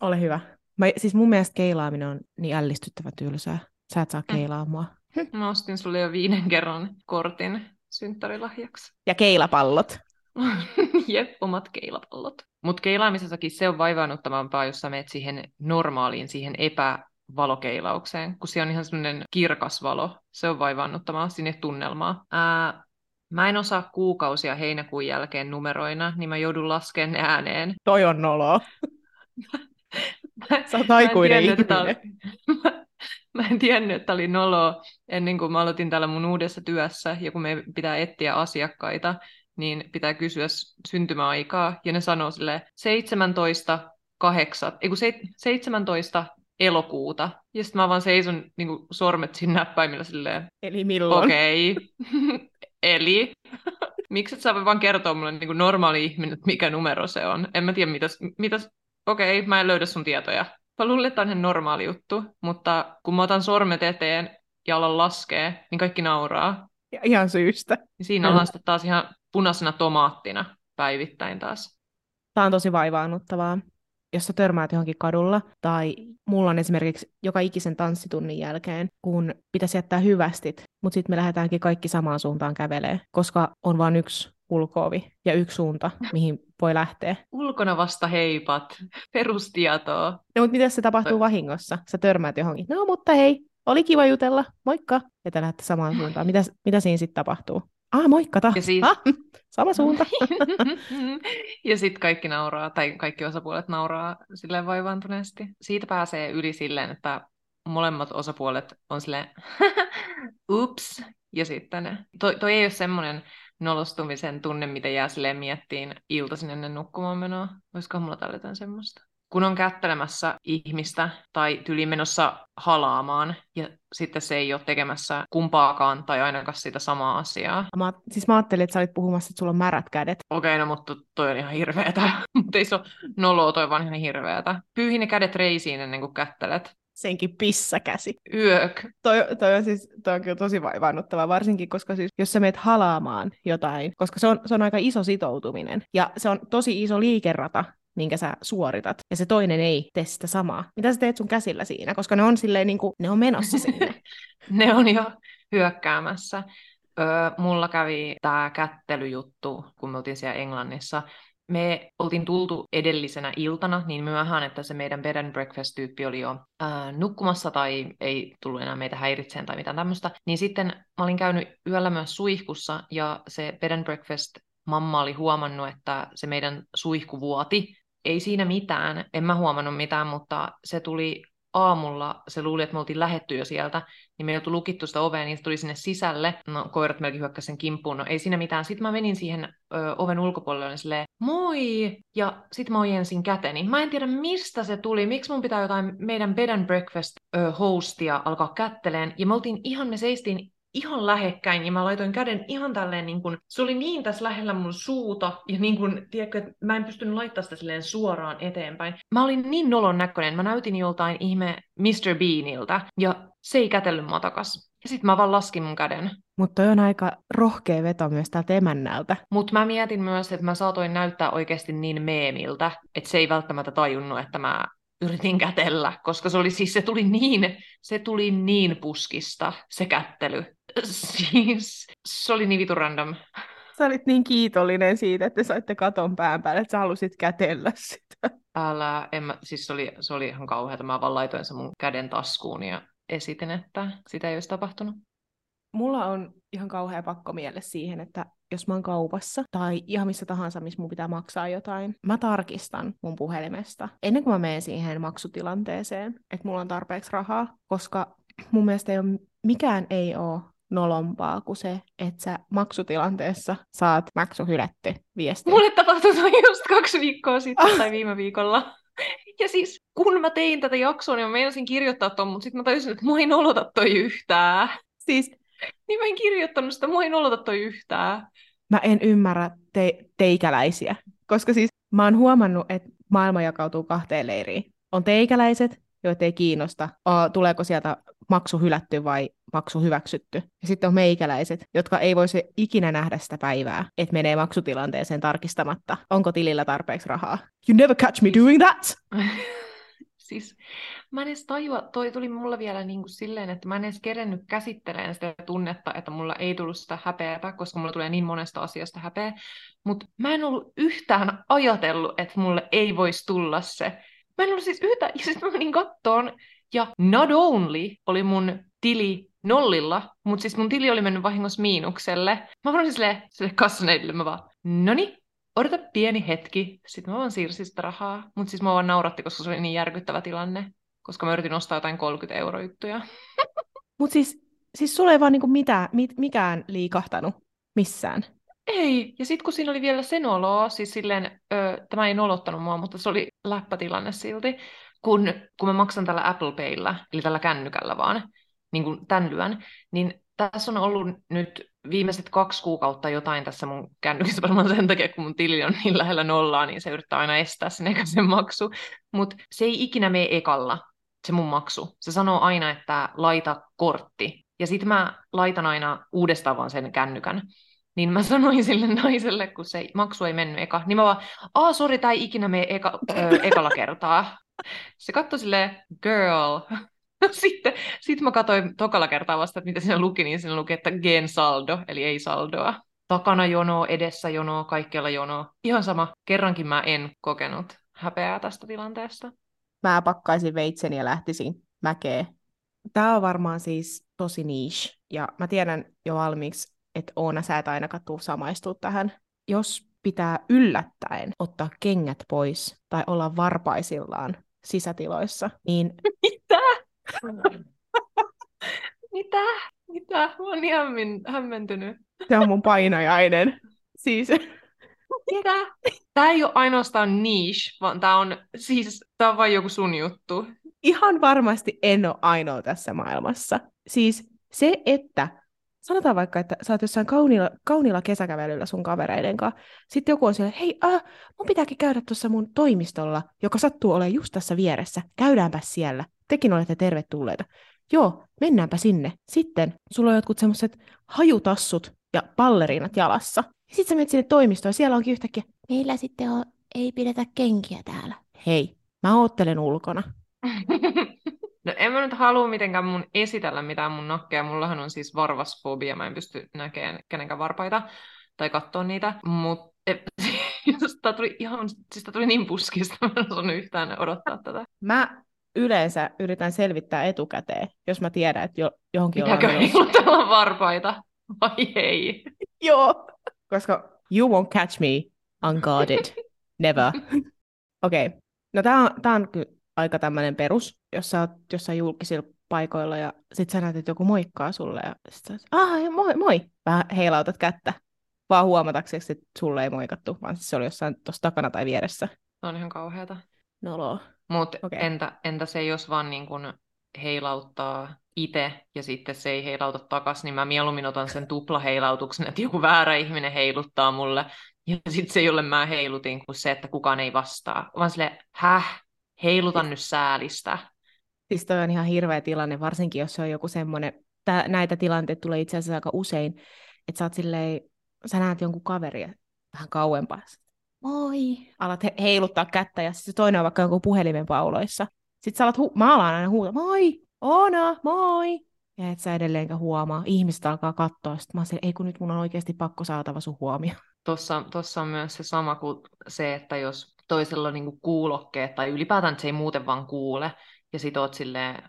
Ole hyvä. Mä, siis mun mielestä keilaaminen on niin ällistyttävä tylsää. Sä et saa mm. keilaa mua. Mä ostin sulle jo viiden kerran kortin synttärilahjaksi. Ja keilapallot. Jep, omat keilapallot. Mutta keilaamisessakin se on vaivaannuttavampaa, jos sä menet siihen normaaliin, siihen epävalokeilaukseen, kun se on ihan semmoinen kirkas valo. Se on vaivaannuttavaa sinne tunnelmaa. Ää, mä en osaa kuukausia heinäkuun jälkeen numeroina, niin mä joudun laskemaan ne ääneen. Toi on nolo. Sä oot aikuinen ihminen. mä en tiennyt, että oli nolo ennen kuin mä aloitin täällä mun uudessa työssä, ja kun me pitää etsiä asiakkaita, niin pitää kysyä syntymäaikaa, ja ne sanoo sille 17, 8, ei kun 17 elokuuta. Ja sitten mä vaan seison niin kuin sormet siinä näppäimillä silleen. Eli milloin? Okei. Okay. Eli miksi et sä voi vaan kertoa mulle niin kuin normaali ihminen, että mikä numero se on? En mä tiedä, mitäs, mitäs... okei, okay, mä en löydä sun tietoja. Mä luulen, että on ihan normaali juttu, mutta kun mä otan sormet eteen ja alan laskee, niin kaikki nauraa. Ja ihan syystä. Siinä ollaan sitten taas ihan punaisena tomaattina päivittäin taas. Tämä on tosi vaivaannuttavaa. Jos sä törmäät johonkin kadulla, tai mulla on esimerkiksi joka ikisen tanssitunnin jälkeen, kun pitäisi jättää hyvästit, mutta sitten me lähdetäänkin kaikki samaan suuntaan kävelee, koska on vain yksi ulkoovi ja yksi suunta, mihin voi lähteä. Ulkona vasta heipat, perustietoa. No, mutta mitä se tapahtuu vahingossa? Sä törmäät johonkin. No, mutta hei, oli kiva jutella, moikka. Ja te lähdette samaan suuntaan. Mitä, mitä siinä sitten tapahtuu? Ah, moikka. Ja siis... ah, sama suunta. ja sitten kaikki nauraa, tai kaikki osapuolet nauraa silleen vaivaantuneesti. Siitä pääsee yli silleen, että molemmat osapuolet on silleen, ups, ja sitten ne. Toi, toi ei ole semmoinen nolostumisen tunne, mitä jää silleen miettiin iltaisin ennen nukkumaan menoa. Voisiko mulla tällä jotain semmoista? Kun on kättelemässä ihmistä tai tyli menossa halaamaan, ja sitten se ei ole tekemässä kumpaakaan tai ainakaan sitä samaa asiaa. Mä, siis mä ajattelin, että sä olit puhumassa, että sulla on märät kädet. Okei, okay, no mutta toi on ihan hirveetä. mutta ei se ole noloa, toi vaan ihan hirveetä. Pyyhi ne kädet reisiin ennen kuin kättelet. Senkin pissäkäsi. Yök. Toi, toi, on siis, toi on kyllä tosi vaivaannuttava, varsinkin koska siis, jos sä meet halaamaan jotain, koska se on, se on aika iso sitoutuminen, ja se on tosi iso liikerata, minkä sä suoritat, ja se toinen ei tee sitä samaa. Mitä sä teet sun käsillä siinä? Koska ne on silleen niin kuin, ne on menossa sinne. ne on jo hyökkäämässä. Öö, mulla kävi tämä kättelyjuttu, kun me oltiin siellä Englannissa. Me oltiin tultu edellisenä iltana niin myöhään, että se meidän bed and breakfast-tyyppi oli jo ää, nukkumassa tai ei tullut enää meitä häiritseen tai mitään tämmöistä. Niin sitten mä olin käynyt yöllä myös suihkussa ja se bed and breakfast mamma oli huomannut, että se meidän suihku vuoti ei siinä mitään, en mä huomannut mitään, mutta se tuli aamulla, se luuli, että me oltiin lähetty jo sieltä, niin me oltu lukittu sitä ovea, niin se tuli sinne sisälle. No, koirat melkein hyökkäsivät sen kimppuun, no ei siinä mitään. Sitten mä menin siihen ö, oven ulkopuolelle ja silleen, moi! Ja sitten mä ojensin käteni. Mä en tiedä, mistä se tuli, miksi mun pitää jotain meidän bed and breakfast ö, hostia alkaa kätteleen. Ja me oltiin ihan, me seistiin ihan lähekkäin ja mä laitoin käden ihan tälleen, niin kun, se oli niin tässä lähellä mun suuta ja niin kun, tiedätkö, että mä en pystynyt laittamaan sitä silleen suoraan eteenpäin. Mä olin niin nolon näköinen, mä näytin joltain ihme Mr. Beaniltä ja se ei kätellyt mua takas. Ja sitten mä vaan laskin mun käden. Mutta on aika rohkea veto myös täältä emännältä. Mutta mä mietin myös, että mä saatoin näyttää oikeasti niin meemiltä, että se ei välttämättä tajunnut, että mä yritin kätellä, koska se oli siis, se tuli niin, se tuli niin puskista, se kättely. Siis, se oli niin vitu random. Sä olit niin kiitollinen siitä, että saitte katon pään päälle, että sä halusit kätellä sitä. Älä, en mä, siis se oli, se oli ihan kauheata. Mä vaan laitoin sen mun käden taskuun ja esitin, että sitä ei olisi tapahtunut. Mulla on ihan kauhea pakko miele siihen, että jos mä oon kaupassa tai ihan missä tahansa, missä mun pitää maksaa jotain, mä tarkistan mun puhelimesta ennen kuin mä menen siihen maksutilanteeseen, että mulla on tarpeeksi rahaa, koska mun mielestä ei ole, mikään ei ole nolompaa kuin se, että sä maksutilanteessa saat maksu hylätty viesti. Mulle tapahtui just kaksi viikkoa sitten ah. tai viime viikolla. Ja siis kun mä tein tätä jaksoa, niin mä meinasin kirjoittaa ton, mutta sitten mä tajusin, että mua ei nolota toi yhtään. Siis niin mä en kirjoittanut sitä, mua ei nolota toi yhtään. Mä en ymmärrä te- teikäläisiä, koska siis mä oon huomannut, että maailma jakautuu kahteen leiriin. On teikäläiset, joita ei kiinnosta, tuleeko sieltä maksu hylätty vai maksu hyväksytty. Ja sitten on meikäläiset, jotka ei voisi ikinä nähdä sitä päivää, että menee maksutilanteeseen tarkistamatta, onko tilillä tarpeeksi rahaa. You never catch me doing that! siis mä en edes tajua, toi tuli mulla vielä niin kuin silleen, että mä en edes kerennyt käsittelemään sitä tunnetta, että mulla ei tullut sitä häpeätä, koska mulla tulee niin monesta asiasta häpeä. Mutta mä en ollut yhtään ajatellut, että mulle ei voisi tulla se. Mä en ollut siis yhtään, ja sitten mä menin kattoon, ja not only oli mun tili nollilla, mutta siis mun tili oli mennyt vahingossa miinukselle. Mä sanoin sille, sille kassaneidille, mä vaan, noni, odota pieni hetki, sitten mä vaan siirsin sitä rahaa. Mutta siis mä vaan nauratti, koska se oli niin järkyttävä tilanne, koska mä yritin ostaa jotain 30 euro juttuja. Mutta siis, siis sulla ei vaan niinku mitään, mit, mikään liikahtanut missään. Ei, ja sitten kun siinä oli vielä se noloa, siis silleen, ö, tämä ei nolottanut mua, mutta se oli läppätilanne silti, kun, kun mä maksan tällä Apple Payllä, eli tällä kännykällä vaan, niin kuin tämän lyön, niin tässä on ollut nyt viimeiset kaksi kuukautta jotain tässä mun kännykissä varmaan sen takia, kun mun tili on niin lähellä nollaa, niin se yrittää aina estää sen ekaisen maksu. Mutta se ei ikinä mene ekalla, se mun maksu. Se sanoo aina, että laita kortti. Ja sitten mä laitan aina uudestaan vaan sen kännykän. Niin mä sanoin sille naiselle, kun se maksu ei mennyt eka, niin mä vaan, aa sori, ei ikinä mene eka, ö, ekalla kertaa. Se katsoi silleen, girl, sitten sit mä katsoin tokalla kertaa vasta, että mitä siinä luki, niin siinä luki, että gen saldo, eli ei saldoa. Takana jono, edessä jono, kaikkialla jono. Ihan sama, kerrankin mä en kokenut häpeää tästä tilanteesta. Mä pakkaisin veitsen ja lähtisin mäkeen. Tämä on varmaan siis tosi niche, ja mä tiedän jo valmiiksi, että Oona, sä et ainakaan tuu samaistua tähän. Jos pitää yllättäen ottaa kengät pois tai olla varpaisillaan sisätiloissa, niin... Mitä? Mitä? Mitä? Mä oon ihan hämmentynyt. Se on mun painajainen. Siis... Mitä? Tää ei ole ainoastaan niche, vaan tää on, siis, tää on vain joku sun juttu. Ihan varmasti en ole ainoa tässä maailmassa. Siis se, että sanotaan vaikka, että sä oot jossain kauniilla, kauniilla kesäkävelyllä sun kavereiden kanssa, sitten joku on siellä, hei, äh, mun pitääkin käydä tuossa mun toimistolla, joka sattuu olemaan just tässä vieressä, käydäänpä siellä tekin olette tervetulleita. Joo, mennäänpä sinne. Sitten sulla on jotkut semmoiset hajutassut ja balleriinat jalassa. Sitten sä menet sinne toimistoon ja siellä onkin yhtäkkiä, meillä sitten on, ei pidetä kenkiä täällä. Hei, mä oottelen ulkona. No en mä nyt halua mitenkään mun esitellä mitään mun nakkeja. Mullahan on siis varvasfobia. Mä en pysty näkemään kenenkään varpaita tai katsoa niitä. Mutta tämä tuli ihan, siis tuli niin puskista, mä en osannut yhtään odottaa tätä. Mä yleensä yritän selvittää etukäteen, jos mä tiedän, että jo, johonkin Pitääkö ollaan menossa. varpaita vai ei? Joo, koska you won't catch me unguarded. Never. Okei. Okay. No tää on, tää on aika tämmöinen perus, jos sä oot jossain julkisilla paikoilla ja sit sä näet, että joku moikkaa sulle ja sit sä ah, moi, moi. Vähän heilautat kättä. Vaan huomataksesi, että sulle ei moikattu, vaan se oli jossain tuossa takana tai vieressä. Se on ihan kauheata. Noloa. Mutta okay. entä, entä se, jos vaan niin kun heilauttaa itse ja sitten se ei heilauta takaisin, niin mä mieluummin otan sen tuplaheilauksen, että joku väärä ihminen heiluttaa mulle ja sitten se, jolle mä heilutin, kuin se, että kukaan ei vastaa. Vaan sille, häh, heilutan nyt säälistä. Siis toi on ihan hirveä tilanne, varsinkin jos se on joku semmoinen, tää, näitä tilanteita tulee itse asiassa aika usein, että sä oot silleen, sä näet jonkun kaveria vähän kauempaa, moi, alat he- heiluttaa kättä ja sitten toinen on vaikka joku puhelimen pauloissa. Sitten sä alat, hu- mä alan aina huutaa, moi, Ona, moi! Ja et sä edelleenkään huomaa. Ihmiset alkaa katsoa. Sitten mä oon ei kun nyt mun on oikeasti pakko saatava sun huomio. Tossa, tossa on myös se sama kuin se, että jos toisella on niinku kuulokkeet tai ylipäätään, se ei muuten vaan kuule, ja sit oot silleen,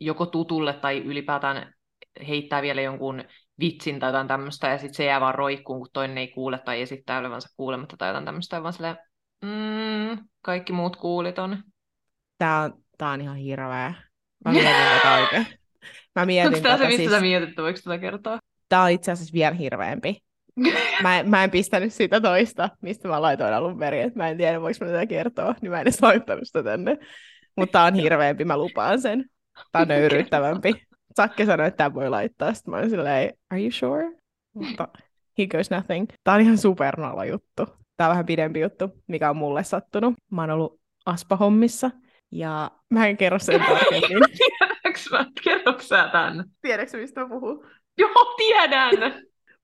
joko tutulle tai ylipäätään heittää vielä jonkun vitsin tai jotain tämmöistä, ja sitten se jää vaan roikkuun, kun toinen ei kuule tai esittää olevansa kuulematta tai jotain tämmöistä, vaan silleen, mm, kaikki muut kuulit on. Tää on, tää on ihan hirveä. Mä mietin tätä oikein. Mä mietin Onko tämä tätä se, mistä siis... sä mietit, voiko tätä kertoa? Tää on itse asiassa vielä hirveämpi. Mä, en, mä en pistänyt sitä toista, mistä mä laitoin alun perin, että mä en tiedä, voiko mä tätä kertoa, niin mä en edes laittanut sitä tänne. Mutta on hirveämpi, mä lupaan sen. Tää on nöyryyttävämpi. Sakke sanoi, että tämä voi laittaa. Sitten mä olin silleen, are you sure? Mutta he goes nothing. Tää on ihan supernala juttu. Tää on vähän pidempi juttu, mikä on mulle sattunut. Mä oon ollut aspahommissa ja mä en kerro sen tarkemmin. Mä, kerroks sä tän? Tiedätkö mistä mä puhun? Joo, tiedän!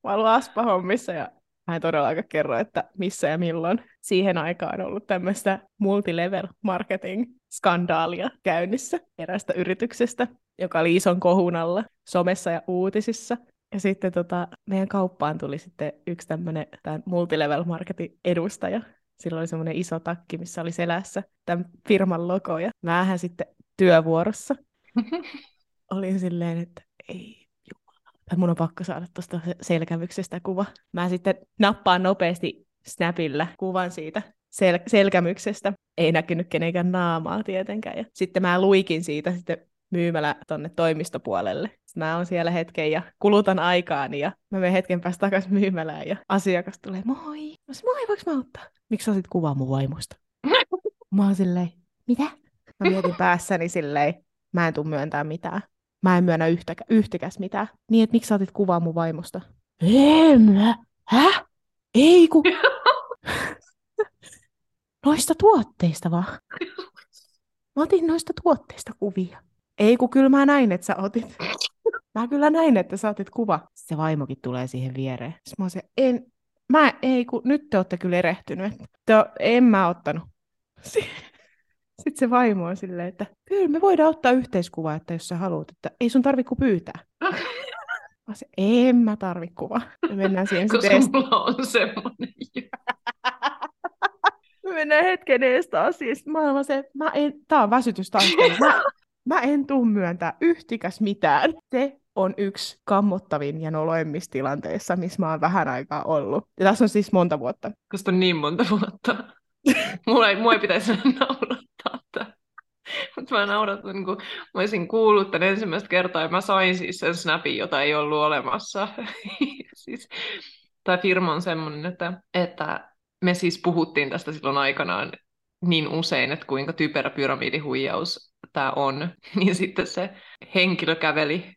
Mä oon ollut aspahommissa ja mä en todellakaan kerro, että missä ja milloin. Siihen aikaan ollut tämmöistä multilevel marketing skandaalia käynnissä erästä yrityksestä, joka oli ison kohun alla somessa ja uutisissa. Ja sitten tota, meidän kauppaan tuli sitten yksi tämmöinen multilevel marketing edustaja. Sillä oli semmoinen iso takki, missä oli selässä tämän firman logo. Ja mähän sitten työvuorossa olin silleen, että ei jumala, mun on pakko saada tuosta selkämyksestä kuva. Mä sitten nappaan nopeasti Snapilla kuvan siitä sel- selkämyksestä. Ei näkynyt kenenkään naamaa tietenkään. Ja sitten mä luikin siitä sitten myymälä tonne toimistopuolelle. Sitten mä oon siellä hetken ja kulutan aikaani ja mä menen hetken päästä takaisin myymälään ja asiakas tulee, moi. Mä sanoin, moi, voiko mä ottaa? Miksi sä otit kuvaa mun vaimosta? Mä oon silleen, mitä? Mä mietin päässäni silleen, mä en tuu myöntää mitään. Mä en myönnä yhtäkä, yhtäkäs mitään. Niin, että miksi sä otit kuvaa mun vaimosta? En mä. Häh? Ei ku... noista tuotteista vaan. Mä otin noista tuotteista kuvia. Ei kun kyllä mä näin, että sä otit. Mä kyllä näin, että sä otit kuva. Se vaimokin tulee siihen viereen. Sitten mä se, en, mä ei kun, nyt te olette kyllä erehtynyt. Te, en mä ottanut. Sitten se vaimo on silleen, että kyllä me voidaan ottaa yhteiskuva, että jos sä haluat, että ei sun tarvi kuin pyytää. Mä se, en mä tarvi kuva. Me mennään siihen Koska sitten mulla on semmoinen Me mennään hetken ees taas. Siis mä olen se, mä en, tää on väsytystaistelu. Mä, mä en tuu myöntää yhtikäs mitään. Se on yksi kammottavin ja noloimmissa tilanteissa, missä mä oon vähän aikaa ollut. Ja tässä on siis monta vuotta. Koska on niin monta vuotta. Mulla ei, mua ei pitäisi tätä. Mutta mä nauratan, niin kun mä olisin kuullut tämän ensimmäistä kertaa, ja mä sain siis sen snapin, jota ei ollut olemassa. siis, tämä firma on semmoinen, että, että me siis puhuttiin tästä silloin aikanaan niin usein, että kuinka typerä pyramidihuijaus tämä on, niin sitten se henkilö käveli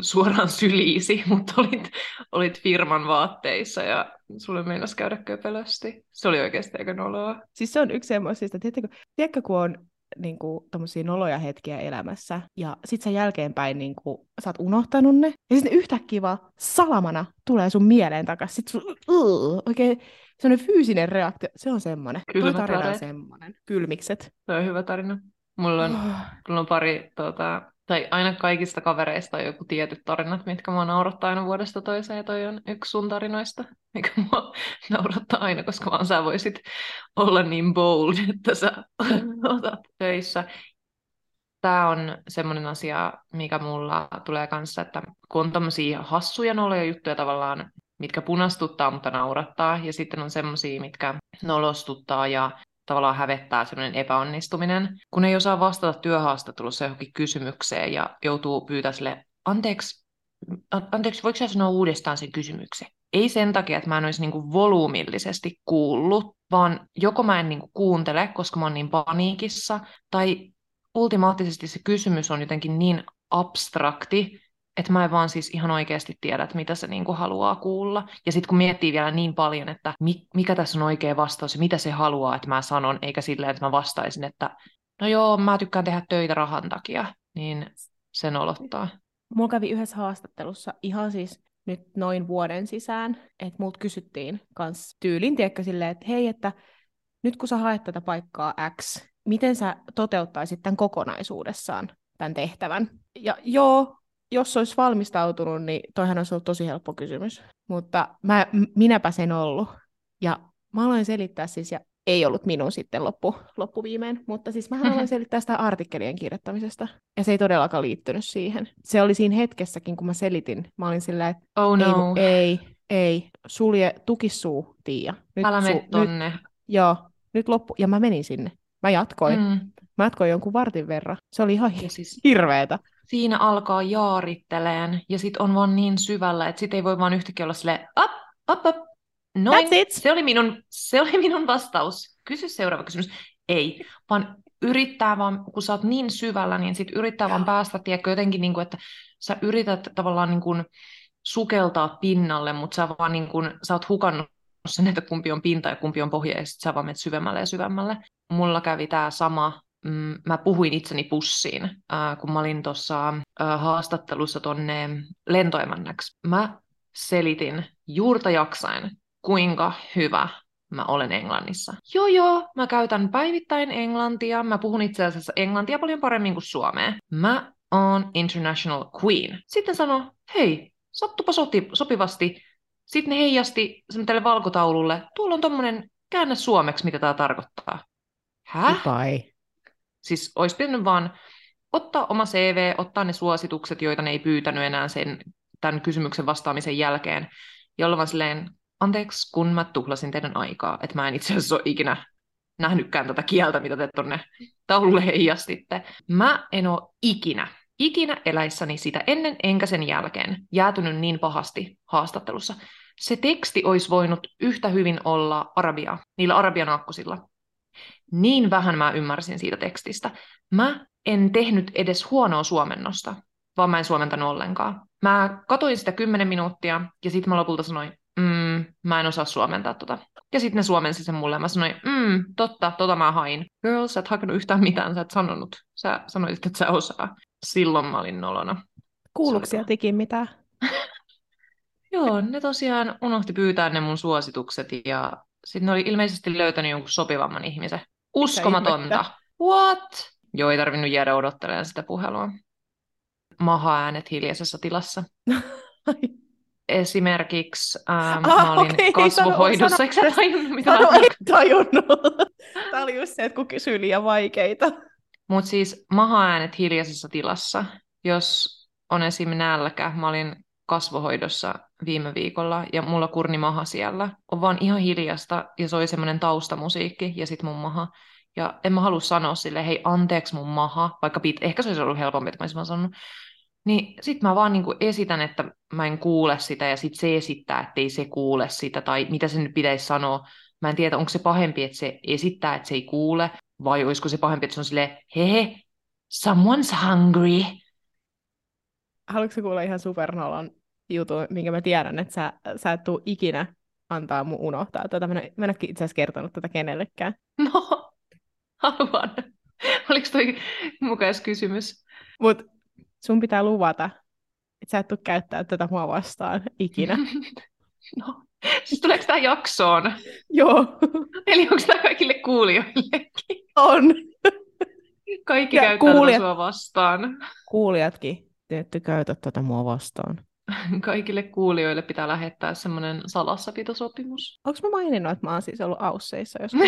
suoraan syliisi, mutta olit, olit firman vaatteissa ja sulle meinasi käydä köpelösti. Se oli oikeasti aika noloa. Siis se on yksi semmoisista, tiedätkö, tiedätkö kun on niin kuin, tommosia noloja hetkiä elämässä, ja sit sä jälkeenpäin niin kuin, sä oot unohtanut ne, ja sitten yhtäkkiä vaan salamana tulee sun mieleen takaisin. Sit sun, uh, oikein semmoinen fyysinen reaktio, se on semmoinen. Tuo tarina on Kylmätäreet. semmoinen. Kylmikset. Se on hyvä tarina. Mulla on, Oh. mulla on pari, tota, tai aina kaikista kavereista on joku tietyt tarinat, mitkä mua naurattaa aina vuodesta toiseen, ja toi on yksi sun tarinoista, mikä mua naurattaa aina, koska vaan sä voisit olla niin bold, että sä otat töissä. Tämä on semmoinen asia, mikä mulla tulee kanssa, että kun on tommosia hassuja noloja juttuja tavallaan, mitkä punastuttaa, mutta naurattaa, ja sitten on semmoisia, mitkä nolostuttaa ja tavallaan hävettää semmoinen epäonnistuminen, kun ei osaa vastata työhaastattelussa johonkin kysymykseen ja joutuu pyytää sille, anteeksi, anteeksi, voiko sä sanoa uudestaan sen kysymyksen? Ei sen takia, että mä en olisi niinku volyymillisesti kuullut, vaan joko mä en niinku kuuntele, koska mä oon niin paniikissa, tai ultimaattisesti se kysymys on jotenkin niin abstrakti, että mä en vaan siis ihan oikeasti tiedä, että mitä se niinku haluaa kuulla. Ja sitten kun miettii vielä niin paljon, että mikä tässä on oikea vastaus ja mitä se haluaa, että mä sanon, eikä silleen, että mä vastaisin, että no joo, mä tykkään tehdä töitä rahan takia, niin sen olottaa. Mulla kävi yhdessä haastattelussa ihan siis nyt noin vuoden sisään, että multa kysyttiin kans tyylin, tiedätkö, silleen, että hei, että nyt kun sä haet tätä paikkaa X, miten sä toteuttaisit tämän kokonaisuudessaan, tämän tehtävän? Ja joo, jos olisi valmistautunut, niin toihan olisi ollut tosi helppo kysymys. Mutta mä, minäpä sen ollut. Ja mä aloin selittää siis, ja ei ollut minun sitten loppu, loppuviimeen, mutta siis mä haluan selittää sitä artikkelien kirjoittamisesta. Ja se ei todellakaan liittynyt siihen. Se oli siinä hetkessäkin, kun mä selitin. Mä olin sillä, että oh no. ei, ei, ei, sulje tukissuu, Tiia. Nyt Älä su- tonne. Nyt, joo, nyt loppu. Ja mä menin sinne. Mä jatkoin. Mm. Mä jatkoin jonkun vartin verran. Se oli ihan siis... hirveetä siinä alkaa jaaritteleen ja sit on vaan niin syvällä, että sit ei voi vaan yhtäkkiä olla silleen, up, up, up, noin, That's it. Se, oli minun, se oli minun vastaus. Kysy seuraava kysymys. Ei, vaan yrittää vaan, kun sä oot niin syvällä, niin sit yrittää vaan päästä, tiedätkö, jotenkin niin kuin, että sä yrität tavallaan niin kuin sukeltaa pinnalle, mutta sä vaan niin kuin, sä oot hukannut sen, että kumpi on pinta ja kumpi on pohja, ja sit sä vaan menet syvemmälle ja syvemmälle. Mulla kävi tämä sama mm, mä puhuin itseni pussiin, äh, kun mä olin tuossa äh, haastattelussa tonne lentoemännäksi. Mä selitin juurta jaksain, kuinka hyvä mä olen Englannissa. Joo joo, mä käytän päivittäin englantia. Mä puhun itse asiassa englantia paljon paremmin kuin suomea. Mä oon international queen. Sitten sano, hei, sattupa sopivasti. Sitten ne heijasti tälle valkotaululle. Tuolla on tommonen käännä suomeksi, mitä tämä tarkoittaa. Häh? Bye. Siis olisi pitänyt vaan ottaa oma CV, ottaa ne suositukset, joita ne ei pyytänyt enää sen, tämän kysymyksen vastaamisen jälkeen, ja olla vaan silleen, anteeksi, kun mä tuhlasin teidän aikaa, että mä en itse asiassa ole ikinä nähnytkään tätä kieltä, mitä te tuonne taululle heijastitte. Mä en ole ikinä, ikinä eläissäni sitä ennen enkä sen jälkeen jäätynyt niin pahasti haastattelussa. Se teksti olisi voinut yhtä hyvin olla arabia, niillä arabian aakkosilla niin vähän mä ymmärsin siitä tekstistä. Mä en tehnyt edes huonoa suomennosta, vaan mä en suomentanut ollenkaan. Mä katoin sitä kymmenen minuuttia ja sitten mä lopulta sanoin, mm, mä en osaa suomentaa tota. Ja sitten ne suomensi sen mulle. Mä sanoin, mm, totta, tota mä hain. Girl, sä et hakenut yhtään mitään, sä et sanonut. Sä sanoit, että sä osaa. Silloin mä olin nolona. Kuuluuko tikin mitään? Joo, ne tosiaan unohti pyytää ne mun suositukset ja sitten ne oli ilmeisesti löytänyt jonkun sopivamman ihmisen. Uskomatonta. What? Joo, ei tarvinnut jäädä odottelemaan sitä puhelua. Maha-äänet hiljaisessa tilassa. Esimerkiksi ähm, ah, mä olin okay, kasvohoidossa, sano, eikö sä tajunnut, mitä sano, en tajunnut. Tämä oli just se, että kun kysyy liian vaikeita. Mutta siis maha-äänet hiljaisessa tilassa, jos on esim. nälkä, mä olin kasvohoidossa viime viikolla ja mulla kurni maha siellä. On vaan ihan hiljasta ja soi semmoinen taustamusiikki ja sit mun maha. Ja en mä halua sanoa sille, hei anteeksi mun maha, vaikka pit, ehkä se olisi ollut helpompi, että mä olisin vaan sanonut. Niin sit mä vaan niinku esitän, että mä en kuule sitä ja sit se esittää, että ei se kuule sitä tai mitä se nyt pitäisi sanoa. Mä en tiedä, onko se pahempi, että se esittää, että se ei kuule vai olisiko se pahempi, että se on silleen, hehe, someone's hungry. Haluatko kuulla ihan supernolan jutun, minkä mä tiedän, että sä, sä et tuu ikinä antaa mun unohtaa. Tuota, mä, en, mä en ole itse asiassa kertonut tätä kenellekään. No, haluan. Oliko toi mukaan kysymys? Mut sun pitää luvata, että sä et tuu käyttää tätä mua vastaan ikinä. no, siis tuleeko tämä jaksoon? Joo. Eli onko tämä kaikille kuulijoillekin? On. Kaikki ja käyttää kuulijat, sua vastaan. Kuulijatkin, te ette käytä tätä mua vastaan. kaikille kuulijoille pitää lähettää semmoinen salassapitosopimus. Onko mä maininnut, että mä oon siis ollut Ausseissa joskus?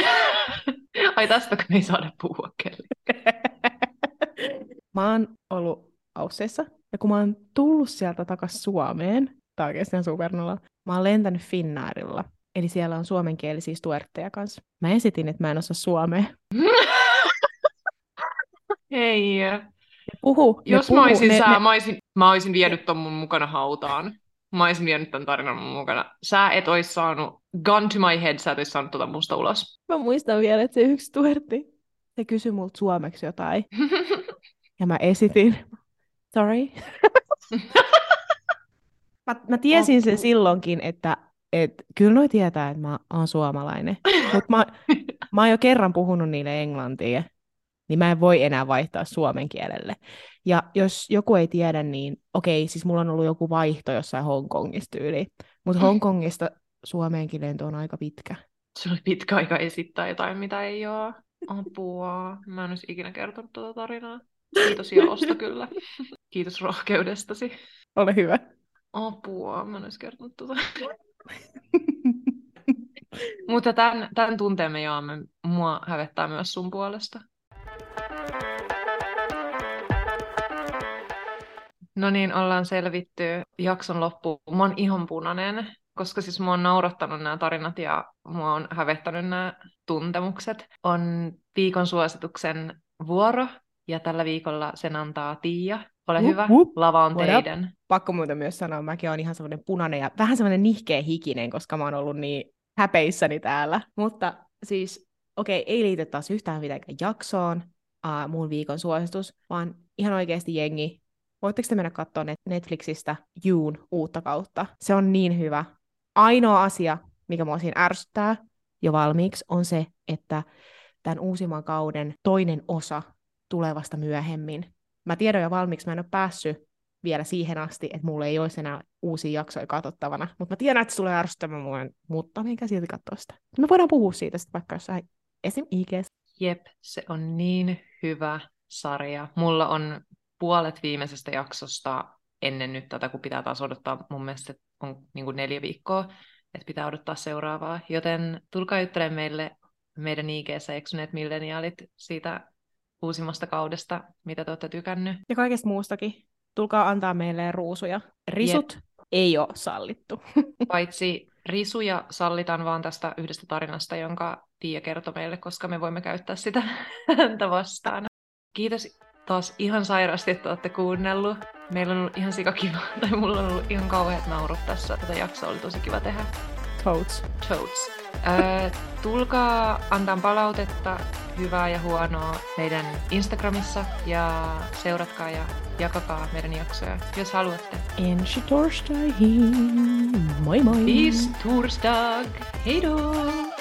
Ai tästä kun ei saada puhua kelle. mä oon ollut Ausseissa, ja kun mä oon tullut sieltä takaisin Suomeen, tää oikeasti supernolla, mä oon lentänyt Finnaarilla. Eli siellä on suomenkielisiä stuertteja kanssa. Mä esitin, että mä en osaa suomea. Hei. Puhu, Jos puhu, mä olisin ne, sä, ne... mä olisin Mä olisin vienyt ton mun mukana hautaan. Mä olisin vienyt tämän tarinan mun mukana. Sä et ois saanut, gun to my head, sä et ois saanut tota musta ulos. Mä muistan vielä, että se yksi tuertti Se kysyi multa suomeksi jotain. ja mä esitin. Sorry. mä, mä tiesin sen silloinkin, että et, kyllä noi tietää, että mä oon suomalainen. Mutta mä, mä oon jo kerran puhunut niille englantia, niin mä en voi enää vaihtaa suomen kielelle. Ja jos joku ei tiedä, niin okei, siis mulla on ollut joku vaihto jossain Hongkongista tyyli, mutta Hongkongista Suomeenkin lento on aika pitkä. Se oli pitkä aika esittää jotain, mitä ei ole. Apua. Mä en olisi ikinä kertonut tuota tarinaa. Kiitos jaosta kyllä. Kiitos rohkeudestasi. Ole hyvä. Apua, mä en olisi kertonut tuota. Mutta tämän, tämän tunteen me jaamme. Mua hävettää myös sun puolesta. No niin, ollaan selvitty jakson loppuun. Mä oon ihan punainen, koska siis mua on naurattanut nämä tarinat ja mua on hävettänyt nämä tuntemukset. On viikon suosituksen vuoro ja tällä viikolla sen antaa Tiia. Ole Wup, hyvä, wup. lava on up? teidän. Pakko muuten myös sanoa, mäkin olen ihan semmoinen punainen ja vähän semmoinen nihkeä hikinen, koska mä oon ollut niin häpeissäni täällä. Mutta siis, okei, okay, ei liity taas yhtään mitenkään jaksoon, uh, mun viikon suositus, vaan ihan oikeasti jengi, voitteko te mennä katsoa net- Netflixistä Juun uutta kautta? Se on niin hyvä. Ainoa asia, mikä mua siinä ärsyttää jo valmiiksi, on se, että tämän uusimman kauden toinen osa tulee vasta myöhemmin. Mä tiedän jo valmiiksi, mä en ole päässyt vielä siihen asti, että mulla ei olisi enää uusia jaksoja katsottavana. Mutta mä tiedän, että se tulee ärsyttämään mua, mutta minkä silti katsoa sitä. Me voidaan puhua siitä sitten vaikka jossain esim. IG. Jep, se on niin hyvä sarja. Mulla on puolet viimeisestä jaksosta ennen nyt tätä, kun pitää taas odottaa, mun mielestä on niin kuin neljä viikkoa, että pitää odottaa seuraavaa. Joten tulkaa juttelemaan meille meidän IG-ssä eksyneet milleniaalit siitä uusimmasta kaudesta, mitä te olette tykännyt. Ja kaikesta muustakin. Tulkaa antaa meille ruusuja. Risut Jep. ei ole sallittu. Paitsi risuja sallitaan vaan tästä yhdestä tarinasta, jonka Tiia kertoi meille, koska me voimme käyttää sitä häntä vastaan. Kiitos taas ihan sairaasti, että olette kuunnellut. Meillä on ollut ihan sikakiva, tai mulla on ollut ihan kauheat naurut tässä. Tätä jaksoa oli tosi kiva tehdä. Toads. Toads. Äh, tulkaa antaa palautetta, hyvää ja huonoa meidän Instagramissa ja seuratkaa ja jakakaa meidän jaksoja, jos haluatte. Ensi torstaihin. Moi moi. Bis torsdag. Hej då!